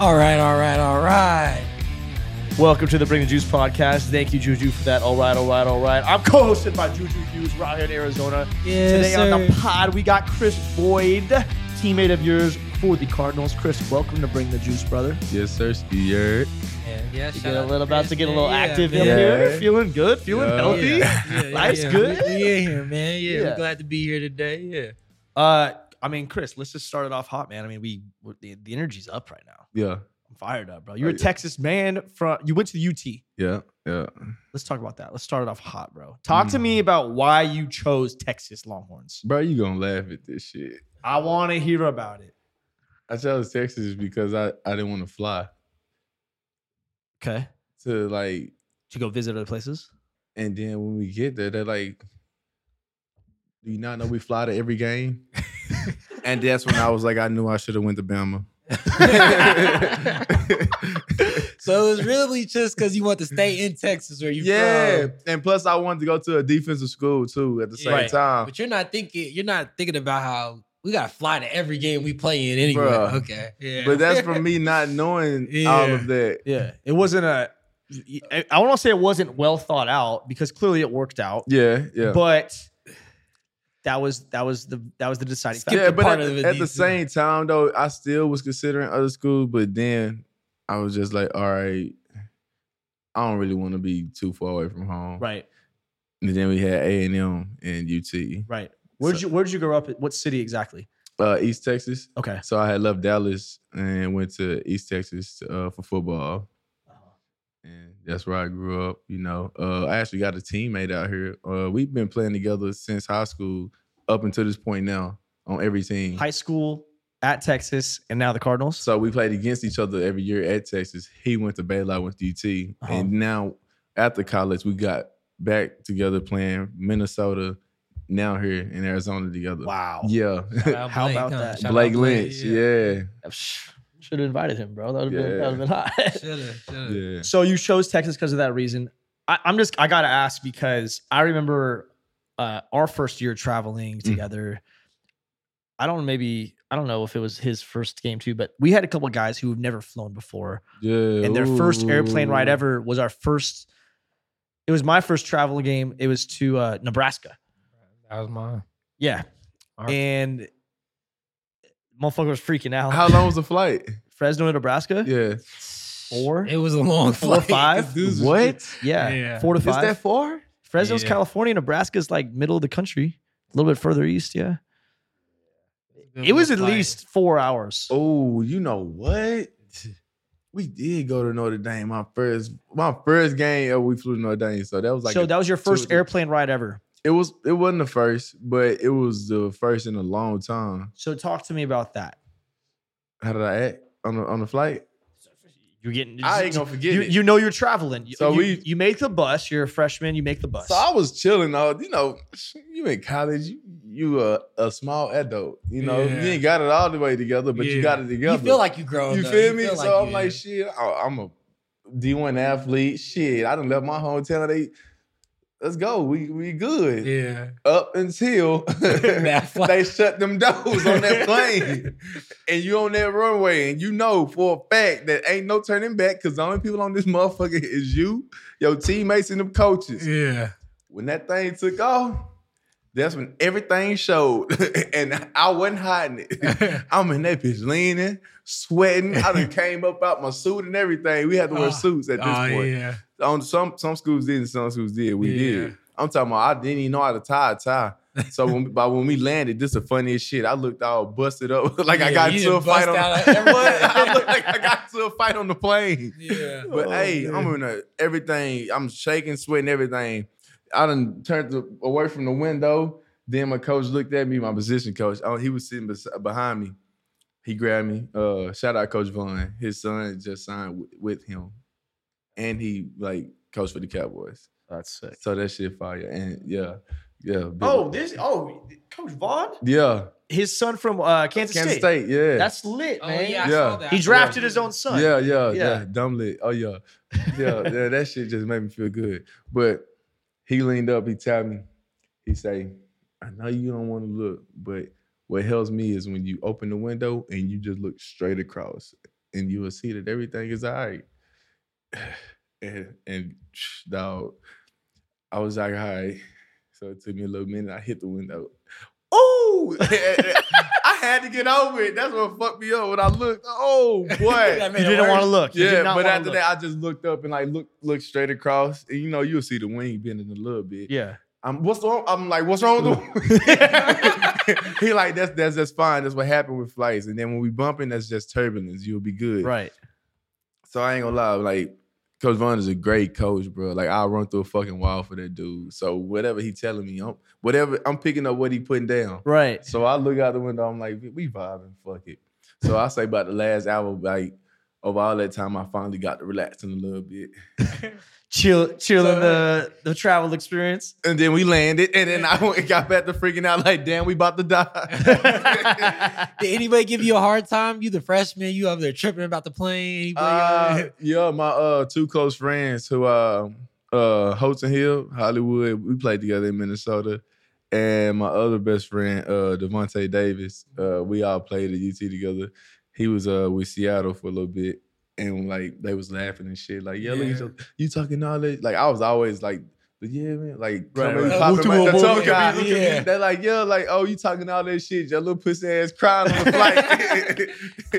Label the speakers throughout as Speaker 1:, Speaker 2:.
Speaker 1: All right, all right, all right.
Speaker 2: Welcome to the Bring the Juice podcast. Thank you, Juju, for that. All right, all right, all right. I'm co-hosted by Juju Hughes. We're here in Arizona.
Speaker 1: Yes,
Speaker 2: Today on the pod, we got Kris Boyd, teammate of yours for the Cardinals. Kris, welcome to Bring the Juice, brother.
Speaker 3: Yes, sir. Skier.
Speaker 1: Yeah, yeah.
Speaker 2: You
Speaker 1: shout
Speaker 2: get a little about to get a little
Speaker 1: Yeah,
Speaker 2: active
Speaker 1: man.
Speaker 2: in
Speaker 3: Yeah.
Speaker 2: here. Feeling good, feeling
Speaker 3: Yeah.
Speaker 2: healthy.
Speaker 1: Yeah, yeah, yeah,
Speaker 2: Life's
Speaker 1: yeah.
Speaker 2: good.
Speaker 1: We, we in here, man. Yeah,
Speaker 2: Yeah.
Speaker 1: we're glad to be here today. Yeah.
Speaker 2: Uh, I mean, Kris, let's just start it off hot, man. I mean, we we're- the, the energy's up right now.
Speaker 3: Yeah,
Speaker 2: I'm fired up, bro. You're a
Speaker 3: Oh, yeah.
Speaker 2: Texas man from you went to the UT.
Speaker 3: yeah, yeah.
Speaker 2: Let's talk about that. Let's start it off hot, bro. Talk to
Speaker 3: Mm.
Speaker 2: me about why you chose Texas Longhorns.
Speaker 3: Bro, you gonna laugh at this shit.
Speaker 2: I want to hear about it.
Speaker 3: I chose Texas because I, I didn't want to fly
Speaker 2: Okay.
Speaker 3: to like,
Speaker 2: To go visit other places?
Speaker 3: and then when we get there, they're like, "Do you not know we fly to every game?" and that's when I was like, I knew I should have went to Bama.
Speaker 1: So it was really just because you want to stay in Texas where you
Speaker 3: yeah,
Speaker 1: from.
Speaker 3: and plus I wanted to go to a defensive school too at the same
Speaker 2: Right.
Speaker 3: time.
Speaker 1: But you're not thinking. You're not thinking about how we gotta fly to every game we play in anyway.
Speaker 3: Bruh.
Speaker 1: Okay. Yeah.
Speaker 3: But that's from me not knowing all of that.
Speaker 2: Yeah. It wasn't a. I I want to say it wasn't well thought out because clearly it worked out.
Speaker 3: Yeah, yeah.
Speaker 2: But that was that was the that was the deciding factor.
Speaker 3: yeah, but at,
Speaker 1: it
Speaker 3: at the same time though, I still was considering other schools, but then I was just like, all right, I don't really want to be too far away from home.
Speaker 2: Right.
Speaker 3: And then we had A and M and UT,
Speaker 2: Right. Where'd
Speaker 3: So-
Speaker 2: you Where'd you grow up? At? What city exactly?
Speaker 3: uh, East Texas.
Speaker 2: Okay.
Speaker 3: So I had left Dallas and went to East Texas uh, for football, and that's where I grew up. You know, uh, I actually got a teammate out here. Uh, we've been playing together since high school up until this point now on every team.
Speaker 2: High school at Texas and now the Cardinals.
Speaker 3: So we played against each other every year at Texas. He went to Baylor, I went to UT.
Speaker 2: Uh-huh.
Speaker 3: And now after college, we got back together playing Minnesota, now here in Arizona together.
Speaker 2: wow.
Speaker 3: Yeah.
Speaker 1: Shout out
Speaker 2: How about that?
Speaker 1: Shout out
Speaker 3: Blake Lynch. Yeah.
Speaker 2: Should have invited him, bro. That would have been,
Speaker 3: Yeah.
Speaker 2: that been hot.
Speaker 1: Shoulda, shoulda.
Speaker 3: Yeah.
Speaker 2: So you chose Texas because of that reason. I, I'm just I gotta ask because I remember uh, our first year traveling
Speaker 3: Mm.
Speaker 2: together. I don't maybe I don't know if it was his first game too, but we had a couple of guys who have never flown before,
Speaker 3: Yeah.
Speaker 2: and their first airplane ride ever was our first. It was my first travel game. It was to uh, Nebraska.
Speaker 1: That was mine.
Speaker 2: Yeah,
Speaker 1: All right.
Speaker 2: and motherfucker was freaking out.
Speaker 3: How long was the flight?
Speaker 2: Fresno, to Nebraska.
Speaker 3: Yeah.
Speaker 2: Four.
Speaker 1: It was a long
Speaker 2: Four
Speaker 1: flight.
Speaker 2: five?
Speaker 1: Dudes
Speaker 3: What?
Speaker 2: yeah,
Speaker 1: Yeah.
Speaker 2: four to five.
Speaker 3: Is
Speaker 2: five.
Speaker 3: that far?
Speaker 2: Fresno's
Speaker 1: Yeah.
Speaker 2: California. Nebraska's like middle of the country, a little bit further east. Yeah,
Speaker 1: Good
Speaker 2: it was at
Speaker 1: flight.
Speaker 2: least four hours.
Speaker 3: Oh, you know what? We did go to Notre Dame. My first, my first game, we flew to Notre Dame. So that was like
Speaker 2: so
Speaker 3: a-
Speaker 2: that was your first
Speaker 3: two-
Speaker 2: airplane ride ever.
Speaker 3: It was. It wasn't the first, but it was the first in a long time.
Speaker 2: So talk to me about that.
Speaker 3: How did I act on the on the flight?
Speaker 2: You're getting.
Speaker 3: I ain't gonna forget
Speaker 2: You,
Speaker 3: it.
Speaker 2: you know you're traveling. You-
Speaker 3: So
Speaker 2: you,
Speaker 3: we-
Speaker 2: you make the bus. You're a freshman. You make the bus.
Speaker 3: So I was chilling. Though, you know, you in college, you, you a, a small adult. You know,
Speaker 1: Yeah.
Speaker 3: you ain't got it all the way together, but you got it together.
Speaker 1: You feel like you grown.
Speaker 3: You
Speaker 1: though.
Speaker 3: feel me?
Speaker 1: feel
Speaker 3: so I'm
Speaker 1: you-
Speaker 3: like, shit, I, I'm a D1 athlete. Shit, I done left my hometown. They, let's go. We we good.
Speaker 1: yeah.
Speaker 3: Up until they shut them doors on that plane, and you on that runway, and you know for a fact that ain't no turning back because the only people on this motherfucker is you, your teammates, and them coaches.
Speaker 1: Yeah.
Speaker 3: When that thing took off, that's when everything showed, and I wasn't hiding it. I'm in that bitch leaning, sweating. I done came up out my suit and everything. We had to wear
Speaker 1: Oh,
Speaker 3: suits at this
Speaker 1: oh
Speaker 3: point.
Speaker 1: yeah.
Speaker 3: On some some schools did, and some schools did. We
Speaker 1: Yeah.
Speaker 3: did. I'm talking about I didn't even know how to tie a tie. So when by when we landed, this is the funniest shit. I looked all busted up, like I got into a fight on. I looked like I got into a fight on the plane.
Speaker 1: Yeah.
Speaker 3: But
Speaker 2: Oh,
Speaker 3: hey,
Speaker 2: man.
Speaker 3: I'm in a, everything. I'm shaking, sweating, everything. I done turned to, away from the window. Then my coach looked at me, my position coach. Oh, he was sitting bes- behind me. He grabbed me. Uh, shout out Coach Vaughn. His son just signed w- with him, and he like coached for the Cowboys.
Speaker 2: That's sick.
Speaker 3: So that shit fire. And yeah, yeah. big-
Speaker 2: Oh, this. Oh, Coach Vaughn,
Speaker 3: yeah,
Speaker 2: his son from uh, Kansas, State.
Speaker 3: Kansas
Speaker 2: State.
Speaker 3: State. Yeah,
Speaker 2: That's lit,
Speaker 1: Oh
Speaker 2: man.
Speaker 1: yeah. I
Speaker 3: Yeah.
Speaker 1: saw that.
Speaker 2: He drafted
Speaker 1: that.
Speaker 2: his own son.
Speaker 3: Yeah, yeah,
Speaker 2: Yeah.
Speaker 3: yeah. Dumb lit. Oh yeah. Yeah, yeah, that shit just made me feel good. But he leaned up, he tapped me, he say, I know you don't want to look, but what helps me is when you open the window and you just look straight across. and you will see that everything is all right. And, and dog, I was like, all right. So it took me a little minute. I hit the window. Oh, I had to get over it. That's what fucked me up when I looked. Oh boy.
Speaker 1: That
Speaker 2: You didn't want to look. You
Speaker 3: Yeah, but after
Speaker 2: look.
Speaker 3: that, I just looked up and like looked looked straight across, and you know you'll see the wing bending a little bit.
Speaker 2: yeah.
Speaker 3: I'm what's wrong? I'm like, what's wrong with the He like that's that's that's fine. That's what happened with flights. And then when we bumping, that's just turbulence. You'll be good.
Speaker 2: Right.
Speaker 3: So I ain't gonna lie, like Coach Vaughn is a great coach, bro. Like I'll run through a fucking wall for that dude. So whatever he telling me, I'm whatever I'm picking up what he putting down.
Speaker 2: Right.
Speaker 3: So I look out the window, I'm like, we vibing, fuck it. So I say about the last hour, like over all that time, I finally got to relaxing a little bit.
Speaker 2: Chill, chill in
Speaker 1: So-
Speaker 2: the the travel experience.
Speaker 3: And then we landed, and then I went, got back to freaking out like, damn, we about to die.
Speaker 1: Did anybody give you a hard time? You the freshman, you over there tripping about the plane.
Speaker 3: Uh, yeah, my uh two close friends who uh uh Holton Hill, Hollywood, we played together in Minnesota. And my other best friend, uh Davante Davis, uh, we all played at UT together. He was uh with Seattle for a little bit. And like they was laughing and shit, like, yeah, look at you, you talking all that. Like I was always like, yeah, man, like
Speaker 2: Right, right.
Speaker 3: popping my- the guy.
Speaker 1: me, look at me.
Speaker 3: They're like, yeah, like, oh, you talking all that shit, your little pussy ass crying on the flight.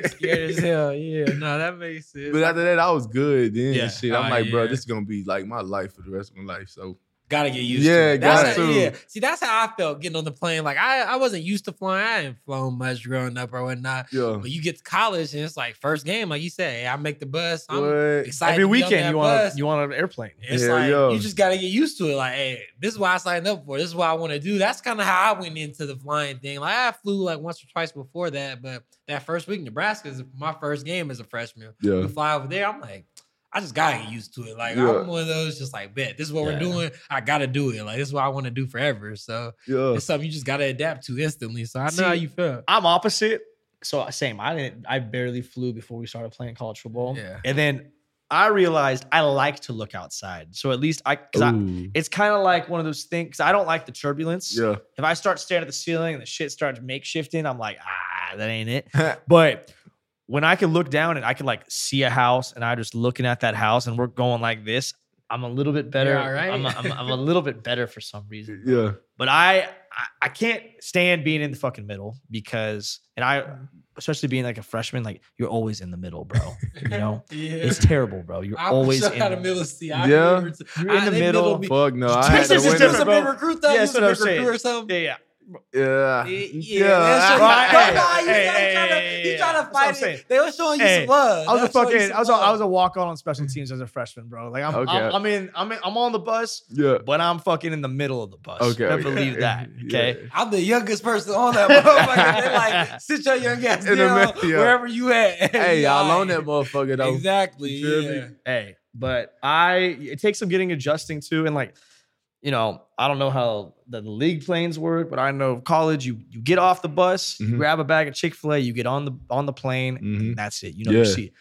Speaker 1: Scared as hell. Yeah, no, that makes sense.
Speaker 3: But after that, I was good. Then
Speaker 1: Yeah.
Speaker 3: shit,
Speaker 1: Oh,
Speaker 3: I'm like, bro, this is gonna be like my life for the rest of my life. So
Speaker 1: Gotta get used
Speaker 3: Yeah,
Speaker 1: to it. That's
Speaker 3: got
Speaker 1: how-
Speaker 3: to.
Speaker 1: Yeah. See, that's how I felt getting on the plane. Like I, I wasn't used to flying. I hadn't flown much growing up or whatnot.
Speaker 3: yeah,
Speaker 1: But you get to college and it's like first game, like you said, hey, I make the bus. I'm
Speaker 3: What?
Speaker 1: excited.
Speaker 2: Every
Speaker 1: to be on
Speaker 2: weekend
Speaker 1: that
Speaker 2: you want a, you want an airplane.
Speaker 1: It's
Speaker 3: Hell
Speaker 1: like
Speaker 3: yeah.
Speaker 1: you just gotta get used to it. Like, hey, this is what I signed up for. This is what I want to do. That's kind of how I went into the flying thing. Like I flew like once or twice before that, but that first week, Nebraska is my first game as a freshman.
Speaker 3: yeah,
Speaker 1: We fly over there. I'm like, I just gotta get used to it. Like
Speaker 3: Yeah.
Speaker 1: I'm one of those, just like, bet this is what
Speaker 2: Yeah.
Speaker 1: we're doing. I gotta do it. Like this is what I want to do forever. So
Speaker 3: yeah.
Speaker 1: it's something you just gotta adapt to instantly. So I know
Speaker 2: See,
Speaker 1: how you feel.
Speaker 2: I'm opposite. So same. I didn't. I barely flew before we started playing college football.
Speaker 1: Yeah.
Speaker 2: And then I realized I like to look outside. So at least I, cause I it's kind of like one of those things. 'cause I don't like the turbulence.
Speaker 3: yeah.
Speaker 2: If I start staring at the ceiling and the shit starts makeshifting, I'm like, ah, that ain't it. But when I can look down and I can like see a house and I'm just looking at that house and we're going like this, I'm a little bit better.
Speaker 1: all right.
Speaker 2: I'm, I'm, I'm a little bit better for some reason.
Speaker 3: yeah,
Speaker 2: But I, I I can't stand being in the fucking middle because and I especially being like a freshman, like you're always in the middle, bro. You know?
Speaker 1: yeah.
Speaker 2: It's terrible, bro. You're
Speaker 1: I'm
Speaker 2: always in the
Speaker 1: middle seat. I
Speaker 3: Yeah.
Speaker 1: remember
Speaker 2: You're in
Speaker 1: I-
Speaker 2: the
Speaker 1: they
Speaker 2: middle.
Speaker 1: me.
Speaker 3: Fuck no, I had
Speaker 2: This is
Speaker 1: You
Speaker 2: just
Speaker 1: a
Speaker 2: bro.
Speaker 1: big recruit though.
Speaker 2: Yeah,
Speaker 1: You
Speaker 2: that's
Speaker 1: a
Speaker 2: what I'm
Speaker 1: big
Speaker 2: saying.
Speaker 1: recruit or something.
Speaker 2: Yeah, yeah.
Speaker 3: Yeah,
Speaker 1: Yeah, that's just,
Speaker 2: Right,
Speaker 1: no,
Speaker 2: hey,
Speaker 1: no, you
Speaker 2: hey,
Speaker 1: gotta
Speaker 2: hey,
Speaker 1: to,
Speaker 2: hey, yeah,
Speaker 1: try to
Speaker 2: that's what I'm
Speaker 1: fight it. They were showing you
Speaker 2: Hey,
Speaker 1: some love.
Speaker 2: I was
Speaker 1: They
Speaker 2: a
Speaker 1: were
Speaker 2: fucking, I was a, I was a walk on on special teams as a freshman, bro. Like I'm,
Speaker 3: Okay.
Speaker 2: I'm, I'm in, I'm in, I'm on the bus,
Speaker 3: yeah.
Speaker 2: but I'm fucking in the middle of the bus.
Speaker 3: Okay,
Speaker 2: I
Speaker 3: okay.
Speaker 2: believe that. Okay.
Speaker 3: Yeah.
Speaker 1: I'm the youngest person on that motherfucker. they like sit your young ass
Speaker 3: In
Speaker 1: down
Speaker 3: middle, yeah.
Speaker 1: wherever you at.
Speaker 3: Hey,
Speaker 1: You
Speaker 3: y'all
Speaker 1: all
Speaker 3: on that motherfucker though.
Speaker 1: Exactly.
Speaker 3: You feel me?
Speaker 1: Yeah.
Speaker 2: Hey, but I, it takes some getting adjusting to, and like, you know, I don't know how the league planes work, but I know college, you you get off the bus, you
Speaker 3: Mhm.
Speaker 2: grab a bag of Chick Fil A, you get on the on the plane,
Speaker 3: Mhm.
Speaker 2: and that's it. You know,
Speaker 3: Yeah.
Speaker 2: you see.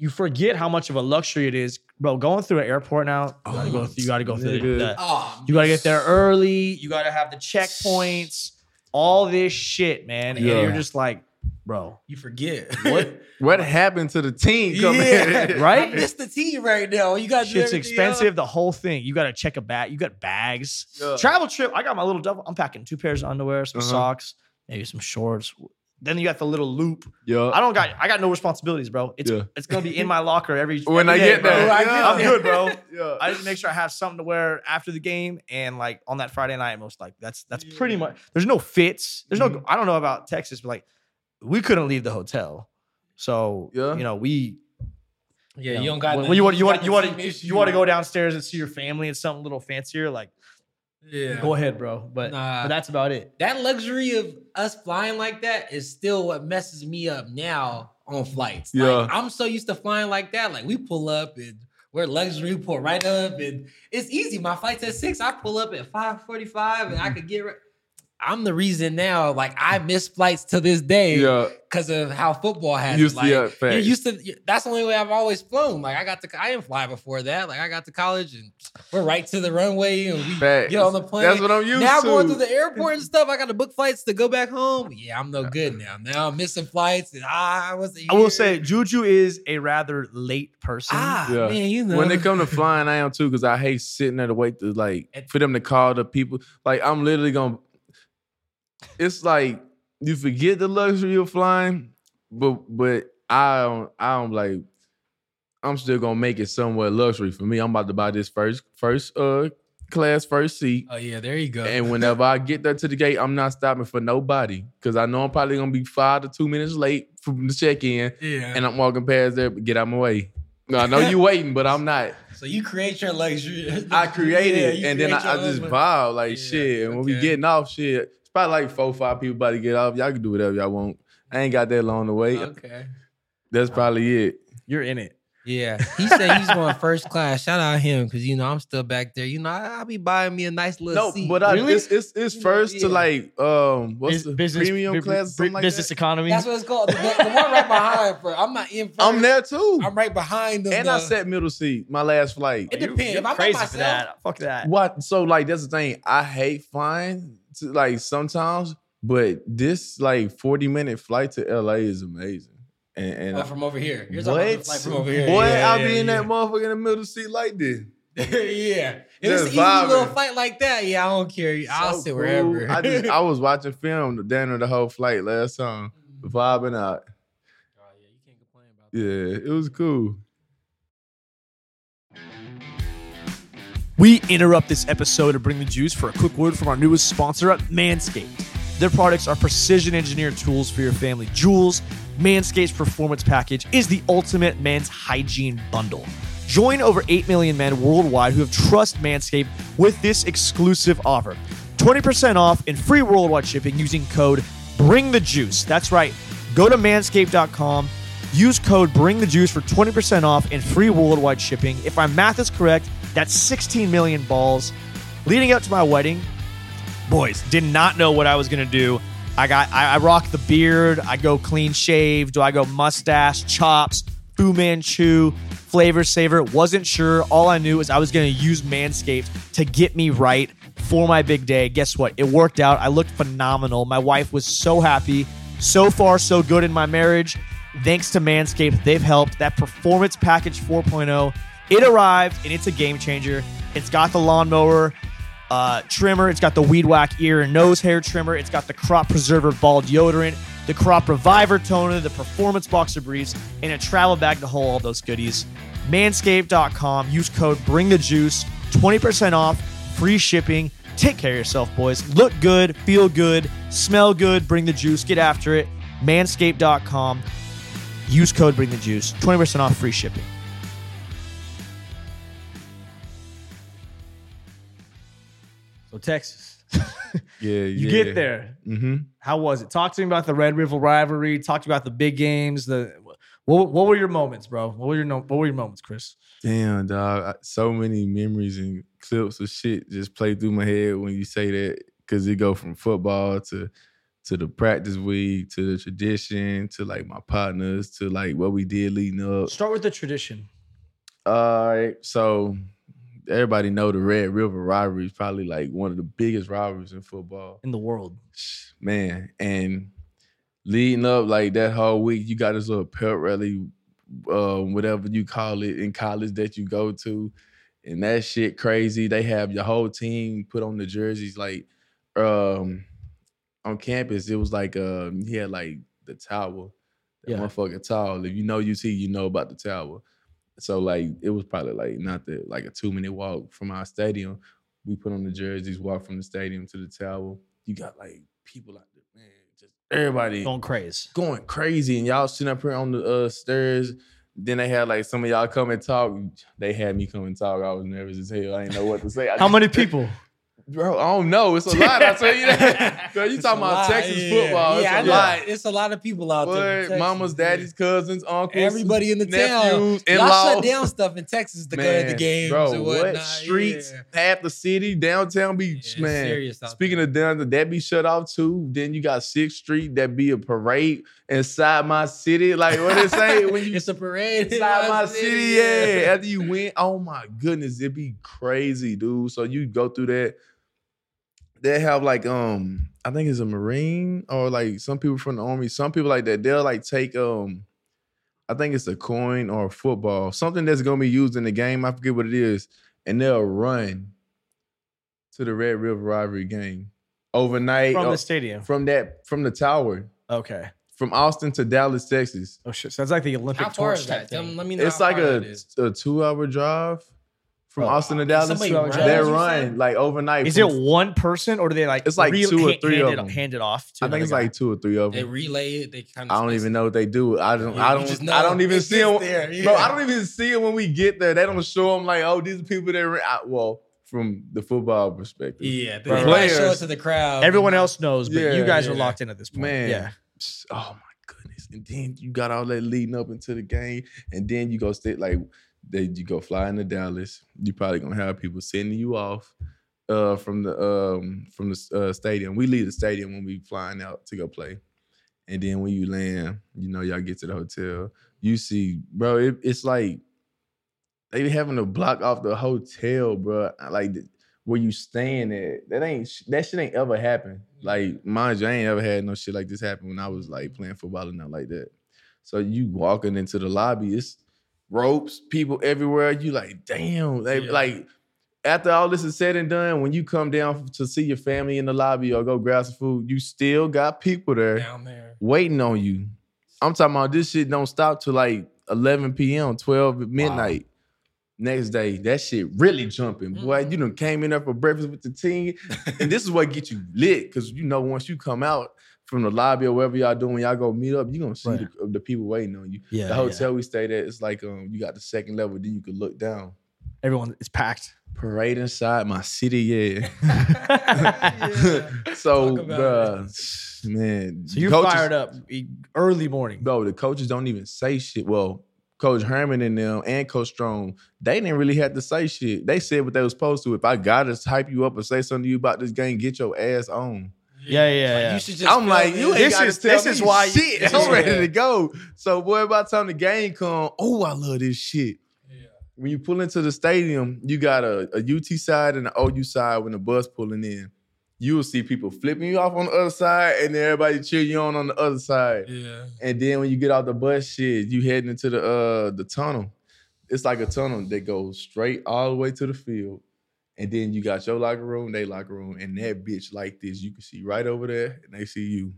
Speaker 2: You forget how much of a luxury it is, bro. Going through an airport now, you gotta go.
Speaker 3: Oh,
Speaker 2: Through, you gotta go through. the-
Speaker 3: nigga.
Speaker 2: the-
Speaker 1: Oh,
Speaker 2: you gotta get there early. You gotta have the checkpoints. All this shit, man, and you're just like, bro,
Speaker 1: You forget.
Speaker 2: what?
Speaker 3: What happened to the team coming
Speaker 1: Yeah.
Speaker 3: in?
Speaker 2: Right?
Speaker 1: I miss the team right now. You got
Speaker 2: Shit's expensive. The whole thing. You gotta check a bag. You got bags.
Speaker 3: Yeah.
Speaker 2: Travel trip. I got my little double. I'm packing two pairs of underwear, some
Speaker 3: Uh-huh.
Speaker 2: socks, maybe some shorts. Then you got the little loop.
Speaker 3: Yeah.
Speaker 2: I don't got. I got no responsibilities, bro. It's
Speaker 3: Yeah.
Speaker 2: it's gonna be in my locker every.
Speaker 3: When
Speaker 2: every
Speaker 3: I
Speaker 2: day,
Speaker 3: get there,
Speaker 1: I
Speaker 3: yeah.
Speaker 1: get
Speaker 2: I'm good, bro.
Speaker 3: Yeah.
Speaker 2: I just make sure I have something to wear after the game, and like on that Friday night, most like that's that's pretty much. There's no fits. There's no.
Speaker 3: Mhm.
Speaker 2: I don't know about Texas, but like we couldn't leave the hotel, so
Speaker 3: Yeah.
Speaker 2: you know we.
Speaker 1: Yeah,
Speaker 2: know,
Speaker 1: you don't got.
Speaker 2: Well,
Speaker 1: the-
Speaker 2: you want you want you want to you want to go downstairs and see your family and something a little fancier, like
Speaker 1: Yeah.
Speaker 2: go ahead, bro. But
Speaker 1: Nah.
Speaker 2: but that's about it.
Speaker 1: that luxury of us flying like that is still what messes me up now on flights.
Speaker 3: Yeah.
Speaker 1: Like, I'm so used to flying like that. Like we pull up and we're luxury, we pull right up and it's easy. My flight's at six. I pull up at 545 and I mm-hmm. could get right. I'm the reason now. Like I miss flights to this day
Speaker 3: Yeah,
Speaker 1: because of how football has
Speaker 3: Used
Speaker 1: it.
Speaker 3: to-
Speaker 1: Like,
Speaker 3: yeah,
Speaker 1: you're used to. That's the only way I've always flown. Like I got to. I didn't fly before that. Like I got to college and we're right to the runway and we
Speaker 3: Facts.
Speaker 1: get on the plane.
Speaker 3: That's what I'm used
Speaker 1: now
Speaker 3: to.
Speaker 1: Now going through the airport and stuff, I got to book flights to go back home. Yeah, I'm no good now. Now I'm missing flights and ah, I wasn't.
Speaker 2: I will say Juju is a rather late person.
Speaker 1: ah,
Speaker 3: Yeah.
Speaker 1: man, you know
Speaker 3: when it come to flying, I am too because I hate sitting there to wait to like for them to call the people. Like I'm literally gonna. It's like you forget the luxury of flying, but but I don't I don't like. I'm still gonna make it somewhat luxury for me. I'm about to buy this first first uh class first seat.
Speaker 1: Oh yeah, there you go.
Speaker 3: And whenever I get there to the gate, I'm not stopping for nobody because I know I'm probably gonna be five to two minutes late from the check in,
Speaker 1: yeah.
Speaker 3: and I'm walking past there. But get out my way. No, I know you waiting, but I'm not.
Speaker 1: so you create your luxury.
Speaker 3: I created,
Speaker 1: Yeah,
Speaker 3: it,
Speaker 1: you
Speaker 3: and then I, I just vibe like
Speaker 1: Yeah,
Speaker 3: shit. And when we getting off, shit, probably like four, five people about to get off. Y'all can do whatever y'all want. I ain't got that long to wait.
Speaker 1: Okay.
Speaker 3: That's probably it.
Speaker 2: You're in it.
Speaker 1: Yeah, he said he's going first class. Shout out him because you know I'm still back there. You know I, I'll be buying me a nice little
Speaker 3: No,
Speaker 1: seat.
Speaker 3: but I,
Speaker 2: Really?
Speaker 3: it's it's, it's
Speaker 1: You know,
Speaker 3: first to like um what's
Speaker 2: Bus-
Speaker 3: the
Speaker 2: business
Speaker 3: premium
Speaker 2: bu-
Speaker 3: class or
Speaker 2: bu-
Speaker 3: something like
Speaker 2: business
Speaker 3: that?
Speaker 2: economy.
Speaker 1: That's what it's called. The, the one right behind. For I'm not in. First.
Speaker 3: I'm there too,
Speaker 1: I'm right behind them.
Speaker 3: and I
Speaker 1: though.
Speaker 3: sat middle seat my last flight.
Speaker 1: It depends. If I'm by
Speaker 2: crazy for that. Fuck that.
Speaker 3: What? So like that's the thing. I hate flying to, like sometimes, but this like 40 minute flight to LA is amazing. And, and
Speaker 1: Oh, from over here. You're talking about flight from over here.
Speaker 3: Boy,
Speaker 1: Yeah,
Speaker 3: I'll
Speaker 1: yeah,
Speaker 3: be in
Speaker 1: yeah.
Speaker 3: that motherfucker in the middle seat like this.
Speaker 1: yeah. If it's
Speaker 3: Just
Speaker 1: an easy little fight like that, yeah, I don't care. I'll
Speaker 3: So
Speaker 1: sit
Speaker 3: cool.
Speaker 1: wherever.
Speaker 3: I just I was watching film down the whole flight last time, mm-hmm. vibing out.
Speaker 1: Oh, yeah, you can't complain about that.
Speaker 3: Yeah, it was cool.
Speaker 2: We interrupt this episode to bring the juice for a quick word from our newest sponsor Manscaped. Their products are precision engineered tools for your family jewels. Manscaped's performance package is the ultimate men's hygiene bundle. Join over 8 million men worldwide who have trust Manscaped with this exclusive offer. 20% off and free worldwide shipping using code BRING the Juice. That's right. Go to manscaped.com, use code BRING the Juice for 20% off and free worldwide shipping. If my math is correct, that's 16 million balls. Leading up to my wedding, boys, did not know what I was gonna do. I got I, I rock the beard, I go clean shave, do I go mustache, chops, Fu Manchu, flavor saver? Wasn't sure. All I knew is I was gonna use Manscaped to get me right for my big day. Guess what? It worked out. I looked phenomenal. My wife was so happy. So far, so good in my marriage. Thanks to Manscaped, they've helped. That Performance Package 4.0, it arrived and it's a game changer. It's got the lawnmower uh, trimmer, it's got the weed whack ear and nose hair trimmer, it's got the crop preserver ball deodorant, the crop reviver toner, the performance boxer briefs, and a travel bag to hold all those goodies. Manscaped.com. Use code Bring the Juice, 20% off, free shipping. Take care of yourself, boys. Look good, feel good, smell good. Bring the juice. Get after it. Manscaped.com. Use code Bring the Juice, 20% off, free shipping. So Texas,
Speaker 3: Yeah,
Speaker 2: you
Speaker 3: yeah.
Speaker 2: get there.
Speaker 3: Mm-hmm.
Speaker 2: How was it? Talk to me about the Red River rivalry. Talk to me about the big games. The what, what were your moments, bro? What were your what were your moments, Kris?
Speaker 3: Damn, dog. So many memories and clips of shit just play through my head when you say that. Cause it go from football to to the practice week to the tradition to like my partners to like what we did leading up.
Speaker 2: Start with the tradition.
Speaker 3: All right, so everybody know the Red River rivalry is probably like one of the biggest rivalries in football.
Speaker 2: in the world.
Speaker 3: man. And leading up like that whole week, you got this little pep rally, um, whatever you call it in college that you go to, and that shit crazy. They have your whole team put on the jerseys like um on campus. It was like um he had like the tower, that
Speaker 2: Yeah.
Speaker 3: motherfucking tower. If you know UT, you know about the tower. So like it was probably like not the like a two minute walk from our stadium. We put on the jerseys, walk from the stadium to the tower. You got like people out there, man, just everybody
Speaker 2: Going crazy.
Speaker 3: going crazy, and y'all sitting up here on the uh, stairs. Then they had like some of y'all come and talk. They had me come and talk. I was nervous as hell. I didn't know what to say.
Speaker 2: How many people?
Speaker 3: Bro, I don't know. It's a lot. I tell you that. Girl, you
Speaker 1: It's
Speaker 3: talking about
Speaker 1: lot,
Speaker 3: Texas
Speaker 1: yeah.
Speaker 3: football.
Speaker 1: Yeah,
Speaker 3: it's a lot.
Speaker 1: It's a lot of people out there. Texas,
Speaker 3: mamas, daddies, cousins, uncles,
Speaker 1: Everybody in the town.
Speaker 3: nephews,
Speaker 1: Y'all shut down stuff in Texas to go to the
Speaker 3: Man,
Speaker 1: games
Speaker 3: bro, what streets,
Speaker 1: Yeah.
Speaker 3: half the city, downtown beach,
Speaker 1: Yeah,
Speaker 3: man.
Speaker 1: serious
Speaker 3: Speaking of down, that be shut off too. Then you got Sixth Street, that be a parade inside my city. Like what they say when you
Speaker 1: it's a parade
Speaker 3: inside my city, yeah. After you win, oh my goodness, it'd be crazy, dude. So you go through that. They have like um, I think it's a Marine or like some people from the army, some people like that. They'll like take um, I think it's a coin or a football, something that's gonna be used in the game. I forget what it is, and they'll run to the Red River Rivalry game overnight
Speaker 2: From
Speaker 3: or-
Speaker 2: the stadium.
Speaker 3: from that from the tower
Speaker 2: Okay.
Speaker 3: from Austin to Dallas, Texas.
Speaker 2: Oh shit. So that's like the Olympic
Speaker 1: How far
Speaker 2: torch
Speaker 1: is that?
Speaker 2: Thing.
Speaker 1: Let me know.
Speaker 3: It's
Speaker 1: how
Speaker 3: like
Speaker 1: far
Speaker 3: a,
Speaker 1: that is.
Speaker 3: a two hour drive from
Speaker 2: Oh,
Speaker 3: Austin to
Speaker 1: and
Speaker 3: Dallas.
Speaker 1: somebody
Speaker 3: They
Speaker 2: runs,
Speaker 1: you
Speaker 3: run like overnight.
Speaker 2: Is it one person or do they like?
Speaker 3: It's like
Speaker 2: reel-
Speaker 3: two or three
Speaker 2: hand
Speaker 3: of
Speaker 2: it,
Speaker 3: them.
Speaker 2: Hand it off. To
Speaker 3: I think it's
Speaker 2: another
Speaker 3: like two or three of them.
Speaker 1: They relay it. They kind of.
Speaker 3: I don't even know what they do. I don't.
Speaker 1: Yeah,
Speaker 3: I don't.
Speaker 1: just
Speaker 3: I don't even see them,
Speaker 1: there,
Speaker 3: bro. I don't even see them when we get there. They don't show them like, oh, these are people that. Ran. I, well, from the football perspective,
Speaker 1: Yeah, they
Speaker 2: Right.
Speaker 1: probably show it
Speaker 3: Players-
Speaker 1: to the crowd.
Speaker 2: Everyone else knows, but you
Speaker 3: Yeah,
Speaker 2: guys are locked in at this point.
Speaker 3: Man,
Speaker 2: Yeah.
Speaker 3: oh my goodness! And then you got all that leading up into the game, and then you go stay like, they you go fly into Dallas. You probably gonna have people sending you off uh, from the um, from the uh, stadium. We leave the stadium when we flying out to go play, and then when you land, you know y'all get to the hotel. You see, bro, it, it's like they be having to block off the hotel, bro. Like where you staying at. That ain't that shit ain't ever happened. Like mind you, I ain't ever had no shit like this happen when I was like playing football and nothing like that. So you walking into the lobby, it's ropes, people everywhere. You like, damn, they
Speaker 1: Yeah.
Speaker 3: like. After all this is said and done, when you come down to see your family in the lobby or go grab some food, you still got people there
Speaker 1: down there.
Speaker 3: waiting on you. I'm talking about this shit don't stop till like 11 p.m., 12 midnight. Next day, that shit really jumping. Boy, mm-hmm. you done came in there for breakfast with the team. and this is what get you lit. Cause you know, once you come out from the lobby or wherever y'all doing, y'all go meet up, you gonna see
Speaker 2: Right.
Speaker 3: the, the people waiting on you.
Speaker 2: Yeah.
Speaker 3: the hotel we stayed at, it's like um, you got the second level, then you could look down.
Speaker 2: Everyone is packed.
Speaker 3: Parade inside my city, yeah.
Speaker 1: Yeah.
Speaker 3: so,
Speaker 1: about
Speaker 3: man.
Speaker 2: So you're
Speaker 3: coaches-
Speaker 2: fired up early morning.
Speaker 3: bro, the coaches don't even say shit. Well, Coach Herman and them and Coach Strong, they didn't really have to say shit. They said what they was supposed to. If I gotta hype you up or say something to you about this game, get your ass on.
Speaker 2: Yeah, yeah,
Speaker 1: Like,
Speaker 2: yeah.
Speaker 1: You should just.
Speaker 3: I'm like, you ain't
Speaker 2: This is-
Speaker 3: tell
Speaker 2: this
Speaker 3: me
Speaker 2: is why-
Speaker 3: shit.
Speaker 2: this
Speaker 3: I'm
Speaker 2: is-
Speaker 3: ready to go. So, boy, by the time the game come, oh, I love this shit.
Speaker 1: Yeah.
Speaker 3: When you pull into the stadium, you got a, a UT side and an OU side when the bus pulling in. You will see people flipping you off on the other side, and then everybody cheer you on on the other side.
Speaker 1: Yeah.
Speaker 3: And then when you get out the bus, shit, you heading into the uh the tunnel. It's like a tunnel that goes straight all the way to the field. And then you got your locker room, they locker room, and that bitch like this. You can see right over there, and they see you.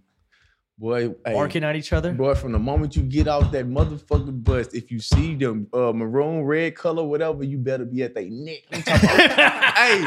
Speaker 3: Boy, hey,
Speaker 2: Barking at each other.
Speaker 3: boy, from the moment you get off that motherfucking bus, if you see them uh, maroon, red color, whatever, you better be at their neck. I'm talking about- hey,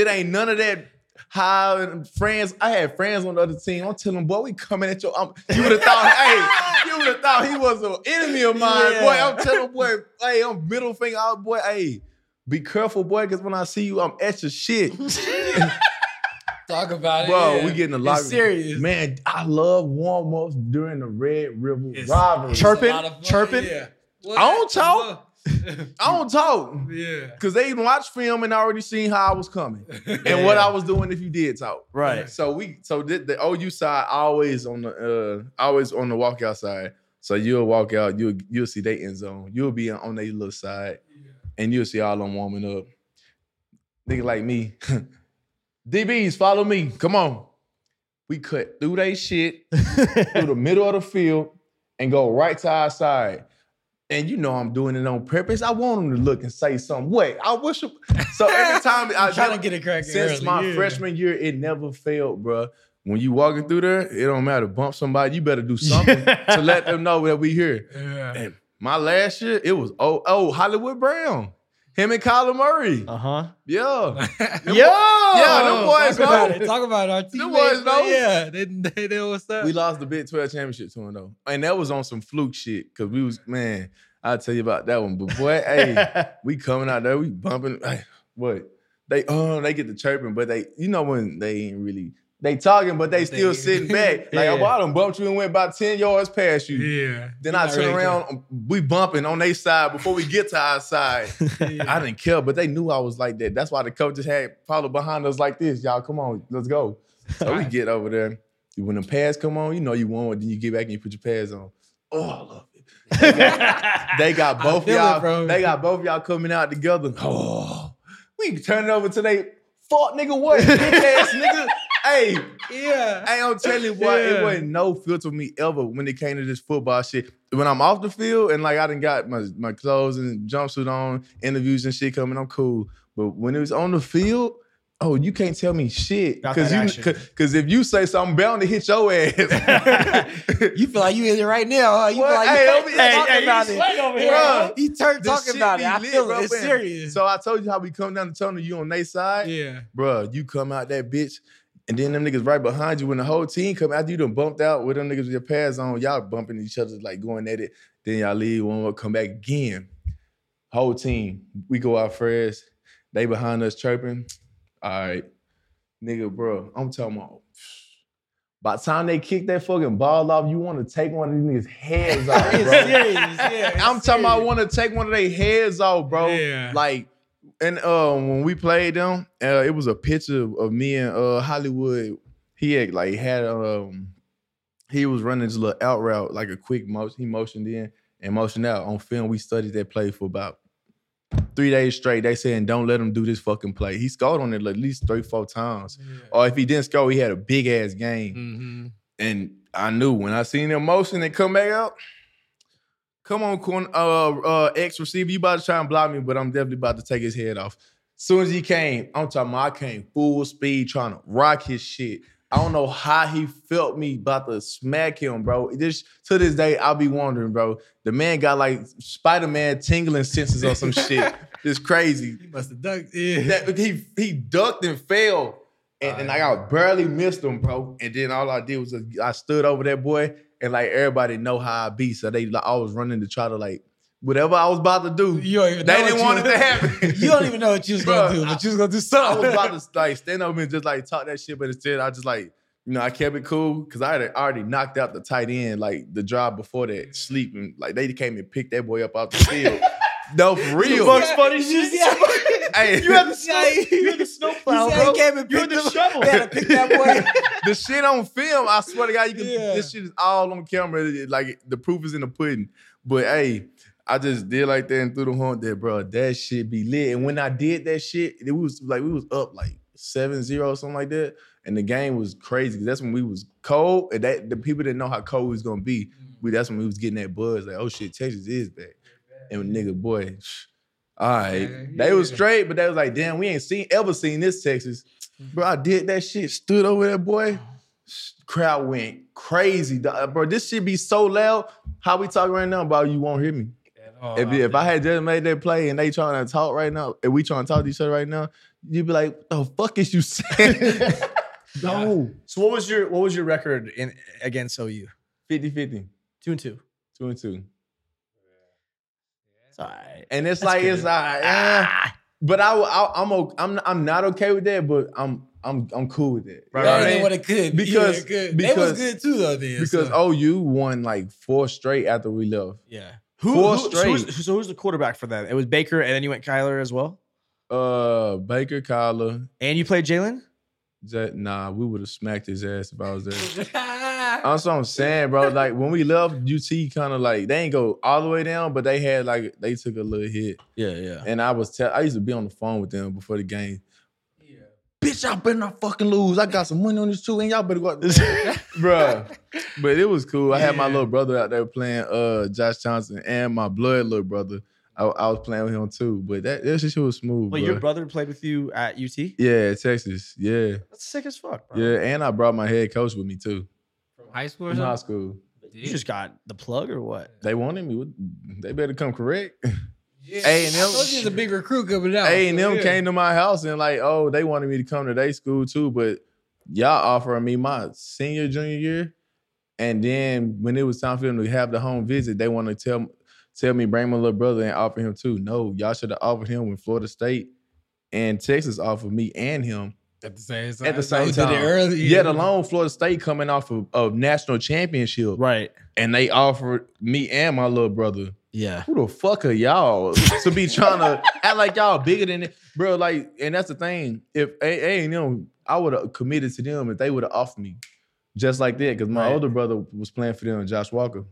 Speaker 3: it ain't none of that high and friends. I had friends on the other team. I'm telling them, boy, we coming at your. You would have thought, hey, you would have thought he was an enemy of mine, boy. I'm telling boy, hey, I'm middle finger out, boy. Hey, be careful, boy, because when I see you, I'm at your shit,
Speaker 1: Talk about it.
Speaker 3: bro.
Speaker 1: yeah.
Speaker 3: We getting a
Speaker 1: It's
Speaker 3: lot.
Speaker 1: serious.
Speaker 3: man. I love warm ups during the Red River
Speaker 1: It's-
Speaker 3: rivalry.
Speaker 1: it's
Speaker 2: Chirping,
Speaker 1: fun,
Speaker 2: chirping.
Speaker 1: Yeah.
Speaker 3: I don't talk. I don't talk.
Speaker 1: yeah.
Speaker 3: Because they even watched film and already seen how I was coming and what I was doing if you did talk.
Speaker 2: Right.
Speaker 3: So we so the, the OU side always on the uh always on the walkout side. So you'll walk out, you'll you'll see they end zone. You'll be on their little side, and you'll see all them warming up. Nigga like me. DBs, follow me. Come on. We cut through they shit, through the middle of the field, and go right to our side. And you know I'm doing it on purpose. I want them to look and say something. Wait, I wish. So every time I
Speaker 1: trying to get it cracking
Speaker 3: since
Speaker 1: early,
Speaker 3: my
Speaker 1: yeah.
Speaker 3: freshman year, it never failed, bro. When you walking through there, it don't matter. Bump somebody, you better do something to let them know that we here.
Speaker 1: Yeah.
Speaker 3: And my last year, it was oh oh Hollywood Brown, him and Kyler Murray.
Speaker 2: Uh huh.
Speaker 3: Yeah,
Speaker 2: Yo.
Speaker 3: yeah, them boys
Speaker 1: Talk about
Speaker 3: know.
Speaker 1: it. Talk about our
Speaker 3: Them
Speaker 1: teammates.
Speaker 3: boys
Speaker 1: man.
Speaker 3: know.
Speaker 1: Yeah, they, they know what's up.
Speaker 3: we lost the Big 12 championship to him though, and that was on some fluke shit because we was man. I'll tell you about that one, but boy, hey, we coming out there, we bumping. Hey, what? they oh they get the chirping, but they you know when they ain't really they talking, but they still sitting back. Like
Speaker 2: Yeah.
Speaker 3: I done bumped you and went about 10 yards past you.
Speaker 1: Yeah.
Speaker 3: Then I turn
Speaker 1: to-
Speaker 3: around, um, we bumping on their side before we get to our side. I didn't care, but they knew I was like that. That's why the coaches had followed behind us like this. Y'all, come on, let's go. So we get over there. When the pads come on, you know you won. Then you get back and you put your pads on. Oh, I love it. They got, they got both y'all.
Speaker 1: bro.
Speaker 3: They got both y'all coming out together. Oh, we turn it over to they fuck nigga what bitch ass nigga. Hey,
Speaker 1: Yeah.
Speaker 3: Hey, I'm telling you, boy,
Speaker 1: Yeah.
Speaker 3: it wasn't no filter me ever when it came to this football shit. When I'm off the field and like I done got my, my clothes and jumpsuit on, interviews and shit coming, I'm cool. But when it was on the field, oh, you can't tell me shit. Cause you
Speaker 2: action.
Speaker 3: cause, 'cause if you say something, I'm bound to hit your ass.
Speaker 1: You feel like you in it right now, huh? You
Speaker 3: What?
Speaker 1: feel like
Speaker 3: Hey,
Speaker 1: you hey,
Speaker 3: hey,
Speaker 1: talking
Speaker 3: hey,
Speaker 1: about
Speaker 2: you
Speaker 1: it.
Speaker 2: sweating over
Speaker 3: here.
Speaker 1: Yeah, he turned talking about
Speaker 3: be
Speaker 1: it. I
Speaker 3: lit,
Speaker 1: feel
Speaker 3: bro,
Speaker 1: it. It's
Speaker 3: man.
Speaker 1: serious.
Speaker 3: So I told you how we come down the tunnel, you on their side.
Speaker 1: yeah.
Speaker 3: Bro, you come out that bitch, and then them niggas right behind you when the whole team come after you done bumped out with them niggas with your pads on, y'all bumping each other, like going at it. Then y'all leave, one more come back again. Whole team, we go out first. They behind us chirping. All right, nigga, bro, I'm talking about. By the time they kick that fucking ball off, you want to take one of these niggas' heads off, bro.
Speaker 1: serious. Yeah.
Speaker 3: I'm talking about
Speaker 1: serious.
Speaker 3: want to take one of their heads off, bro.
Speaker 1: Yeah.
Speaker 3: Like, and uh, when we played them, uh, it was a picture of me and uh Hollywood. He had like had um, he was running this little out route, like a quick motion. He motioned in and motioned out on film. We studied that play for about three days straight. They saying don't let him do this fucking play. He scored on it like, at least three, four times. Or if he didn't score, he had a big ass game.
Speaker 1: Mm-hmm.
Speaker 3: And I knew when I seen him motion and come back out. Come on, corner, uh, uh, X receiver, you about to try and block me, but I'm definitely about to take his head off. Soon as he came, I'm talking about I came full speed trying to rock his shit. I don't know how he felt me about to smack him, bro. This to this day, I'll be wondering, bro. The man got like Spider-Man tingling senses or some shit. It's crazy
Speaker 1: He must have ducked. Yeah.
Speaker 3: that he he ducked and fell, and, and I got barely missed him, bro. And then all I did was just- I stood over that boy, and like everybody know how I be, so they like I was running to try to like whatever I was about to do.
Speaker 1: You don't even
Speaker 3: They didn't want
Speaker 1: you-
Speaker 3: it to happen.
Speaker 1: you don't even know what you was gonna do, but you was gonna do something.
Speaker 3: I was about to like stand over and just like talk that shit, but instead I just like you know I kept it cool because I had already knocked out the tight end like the drive before that sleeping. Like they came and picked that boy up off the field. no, for real.
Speaker 2: Bunny shit.
Speaker 3: Hey,
Speaker 2: You had the snow.
Speaker 1: Yeah, he-
Speaker 2: You had the snowplow, bro.
Speaker 1: came and
Speaker 2: You had
Speaker 1: picked
Speaker 2: the shovel.
Speaker 1: They had to pick that boy.
Speaker 3: the shit on film, I swear to God, you can.
Speaker 1: Yeah.
Speaker 3: This shit is all on camera. Like the proof is in the pudding. But hey, I just did like that and threw the horn there, bro. That shit be lit. And when I did that shit, it was like we was up like 7-0 or something like that. And the game was crazy. That's when we was cold. And that the people didn't know how cold it was gonna be. Mm. We that's when we was getting that buzz. Like, oh shit, Texas is back. And nigga, boy, all right.
Speaker 1: Yeah,
Speaker 3: They was straight, but they was like, damn, we ain't seen ever seen this Texas. Bro, I did that shit, stood over there, boy. Crowd went crazy. Uh, bro, this shit be so loud. How we talking right now about you won't hear me.
Speaker 1: Oh,
Speaker 3: if if I had just made that play and they trying to talk right now, and we trying to talk to each other right now, you'd be like, the fuck is you saying? no.
Speaker 2: So what was your what was your record in against OU?
Speaker 3: 50-50.
Speaker 2: Two and two.
Speaker 3: Two and two.
Speaker 2: It's all right.
Speaker 3: And it's
Speaker 2: That's
Speaker 3: like, it's
Speaker 2: good.
Speaker 3: like, eh. but I, I, I'm, o- I'm, I'm not okay with that, but I'm, I'm, I'm cool with it.
Speaker 2: Right,
Speaker 3: You know what I
Speaker 1: Better than
Speaker 3: mean?
Speaker 1: what it could.
Speaker 3: Because-
Speaker 1: yeah, good. they was good too though. Then
Speaker 3: because
Speaker 1: so.
Speaker 3: OU won like four straight after we left.
Speaker 2: Yeah. Who,
Speaker 3: Four
Speaker 2: who- so, who's,
Speaker 3: straight.
Speaker 2: so who's the quarterback for that? It was Baker, and then you went Kyler as well.
Speaker 3: Uh, Baker, Kyler,
Speaker 2: And you played Jalen.
Speaker 3: J- nah, we would have smacked his ass if I was there. That's what I'm saying, bro. Like when we left UT, kind of like they ain't go all the way down, but they had like they took a little hit.
Speaker 2: Yeah, yeah.
Speaker 3: And I was tell I used to be on the phone with them before the game. Yeah. Bitch, y'all better not fucking lose. I got some money on this too, and y'all better go out Bruh. But it was cool. I had my little brother out there playing uh Josh Johnson and my blood little brother. I, I was playing with him too. But that, that shit was smooth.
Speaker 2: Wait,
Speaker 3: bruh.
Speaker 2: your brother played with you at UT?
Speaker 3: Yeah, Texas. Yeah.
Speaker 2: That's sick as fuck, bro.
Speaker 3: Yeah. And I brought my head coach with me too.
Speaker 1: From high school or
Speaker 3: In high
Speaker 1: something.
Speaker 3: school.
Speaker 2: You just got the plug or what?
Speaker 3: They wanted me. What- They better come correct.
Speaker 1: Yeah.
Speaker 3: A&M
Speaker 1: I told you a big recruit coming out.
Speaker 3: A and
Speaker 1: so,
Speaker 3: them came to my house and like, oh, they wanted me to come to their school too, but y'all offering me my senior junior year, and then when it was time for them to have the home visit, they want to tell tell me bring my little brother and offer him too. No, y'all should have offered him when Florida State and Texas offered me and him
Speaker 1: At the same time.
Speaker 3: at the same time.
Speaker 1: early.
Speaker 3: Yet alone, Florida State coming off of, of national championship,
Speaker 2: Right.
Speaker 3: and they offered me and my little brother.
Speaker 2: Yeah.
Speaker 3: Who the fuck are y'all to be trying to act like y'all bigger than it, bro? Like, and that's the thing. If A and M, I would have committed to them if they would have offered me just like that. Because my
Speaker 2: Right.
Speaker 3: older brother was playing for them, Josh Walker,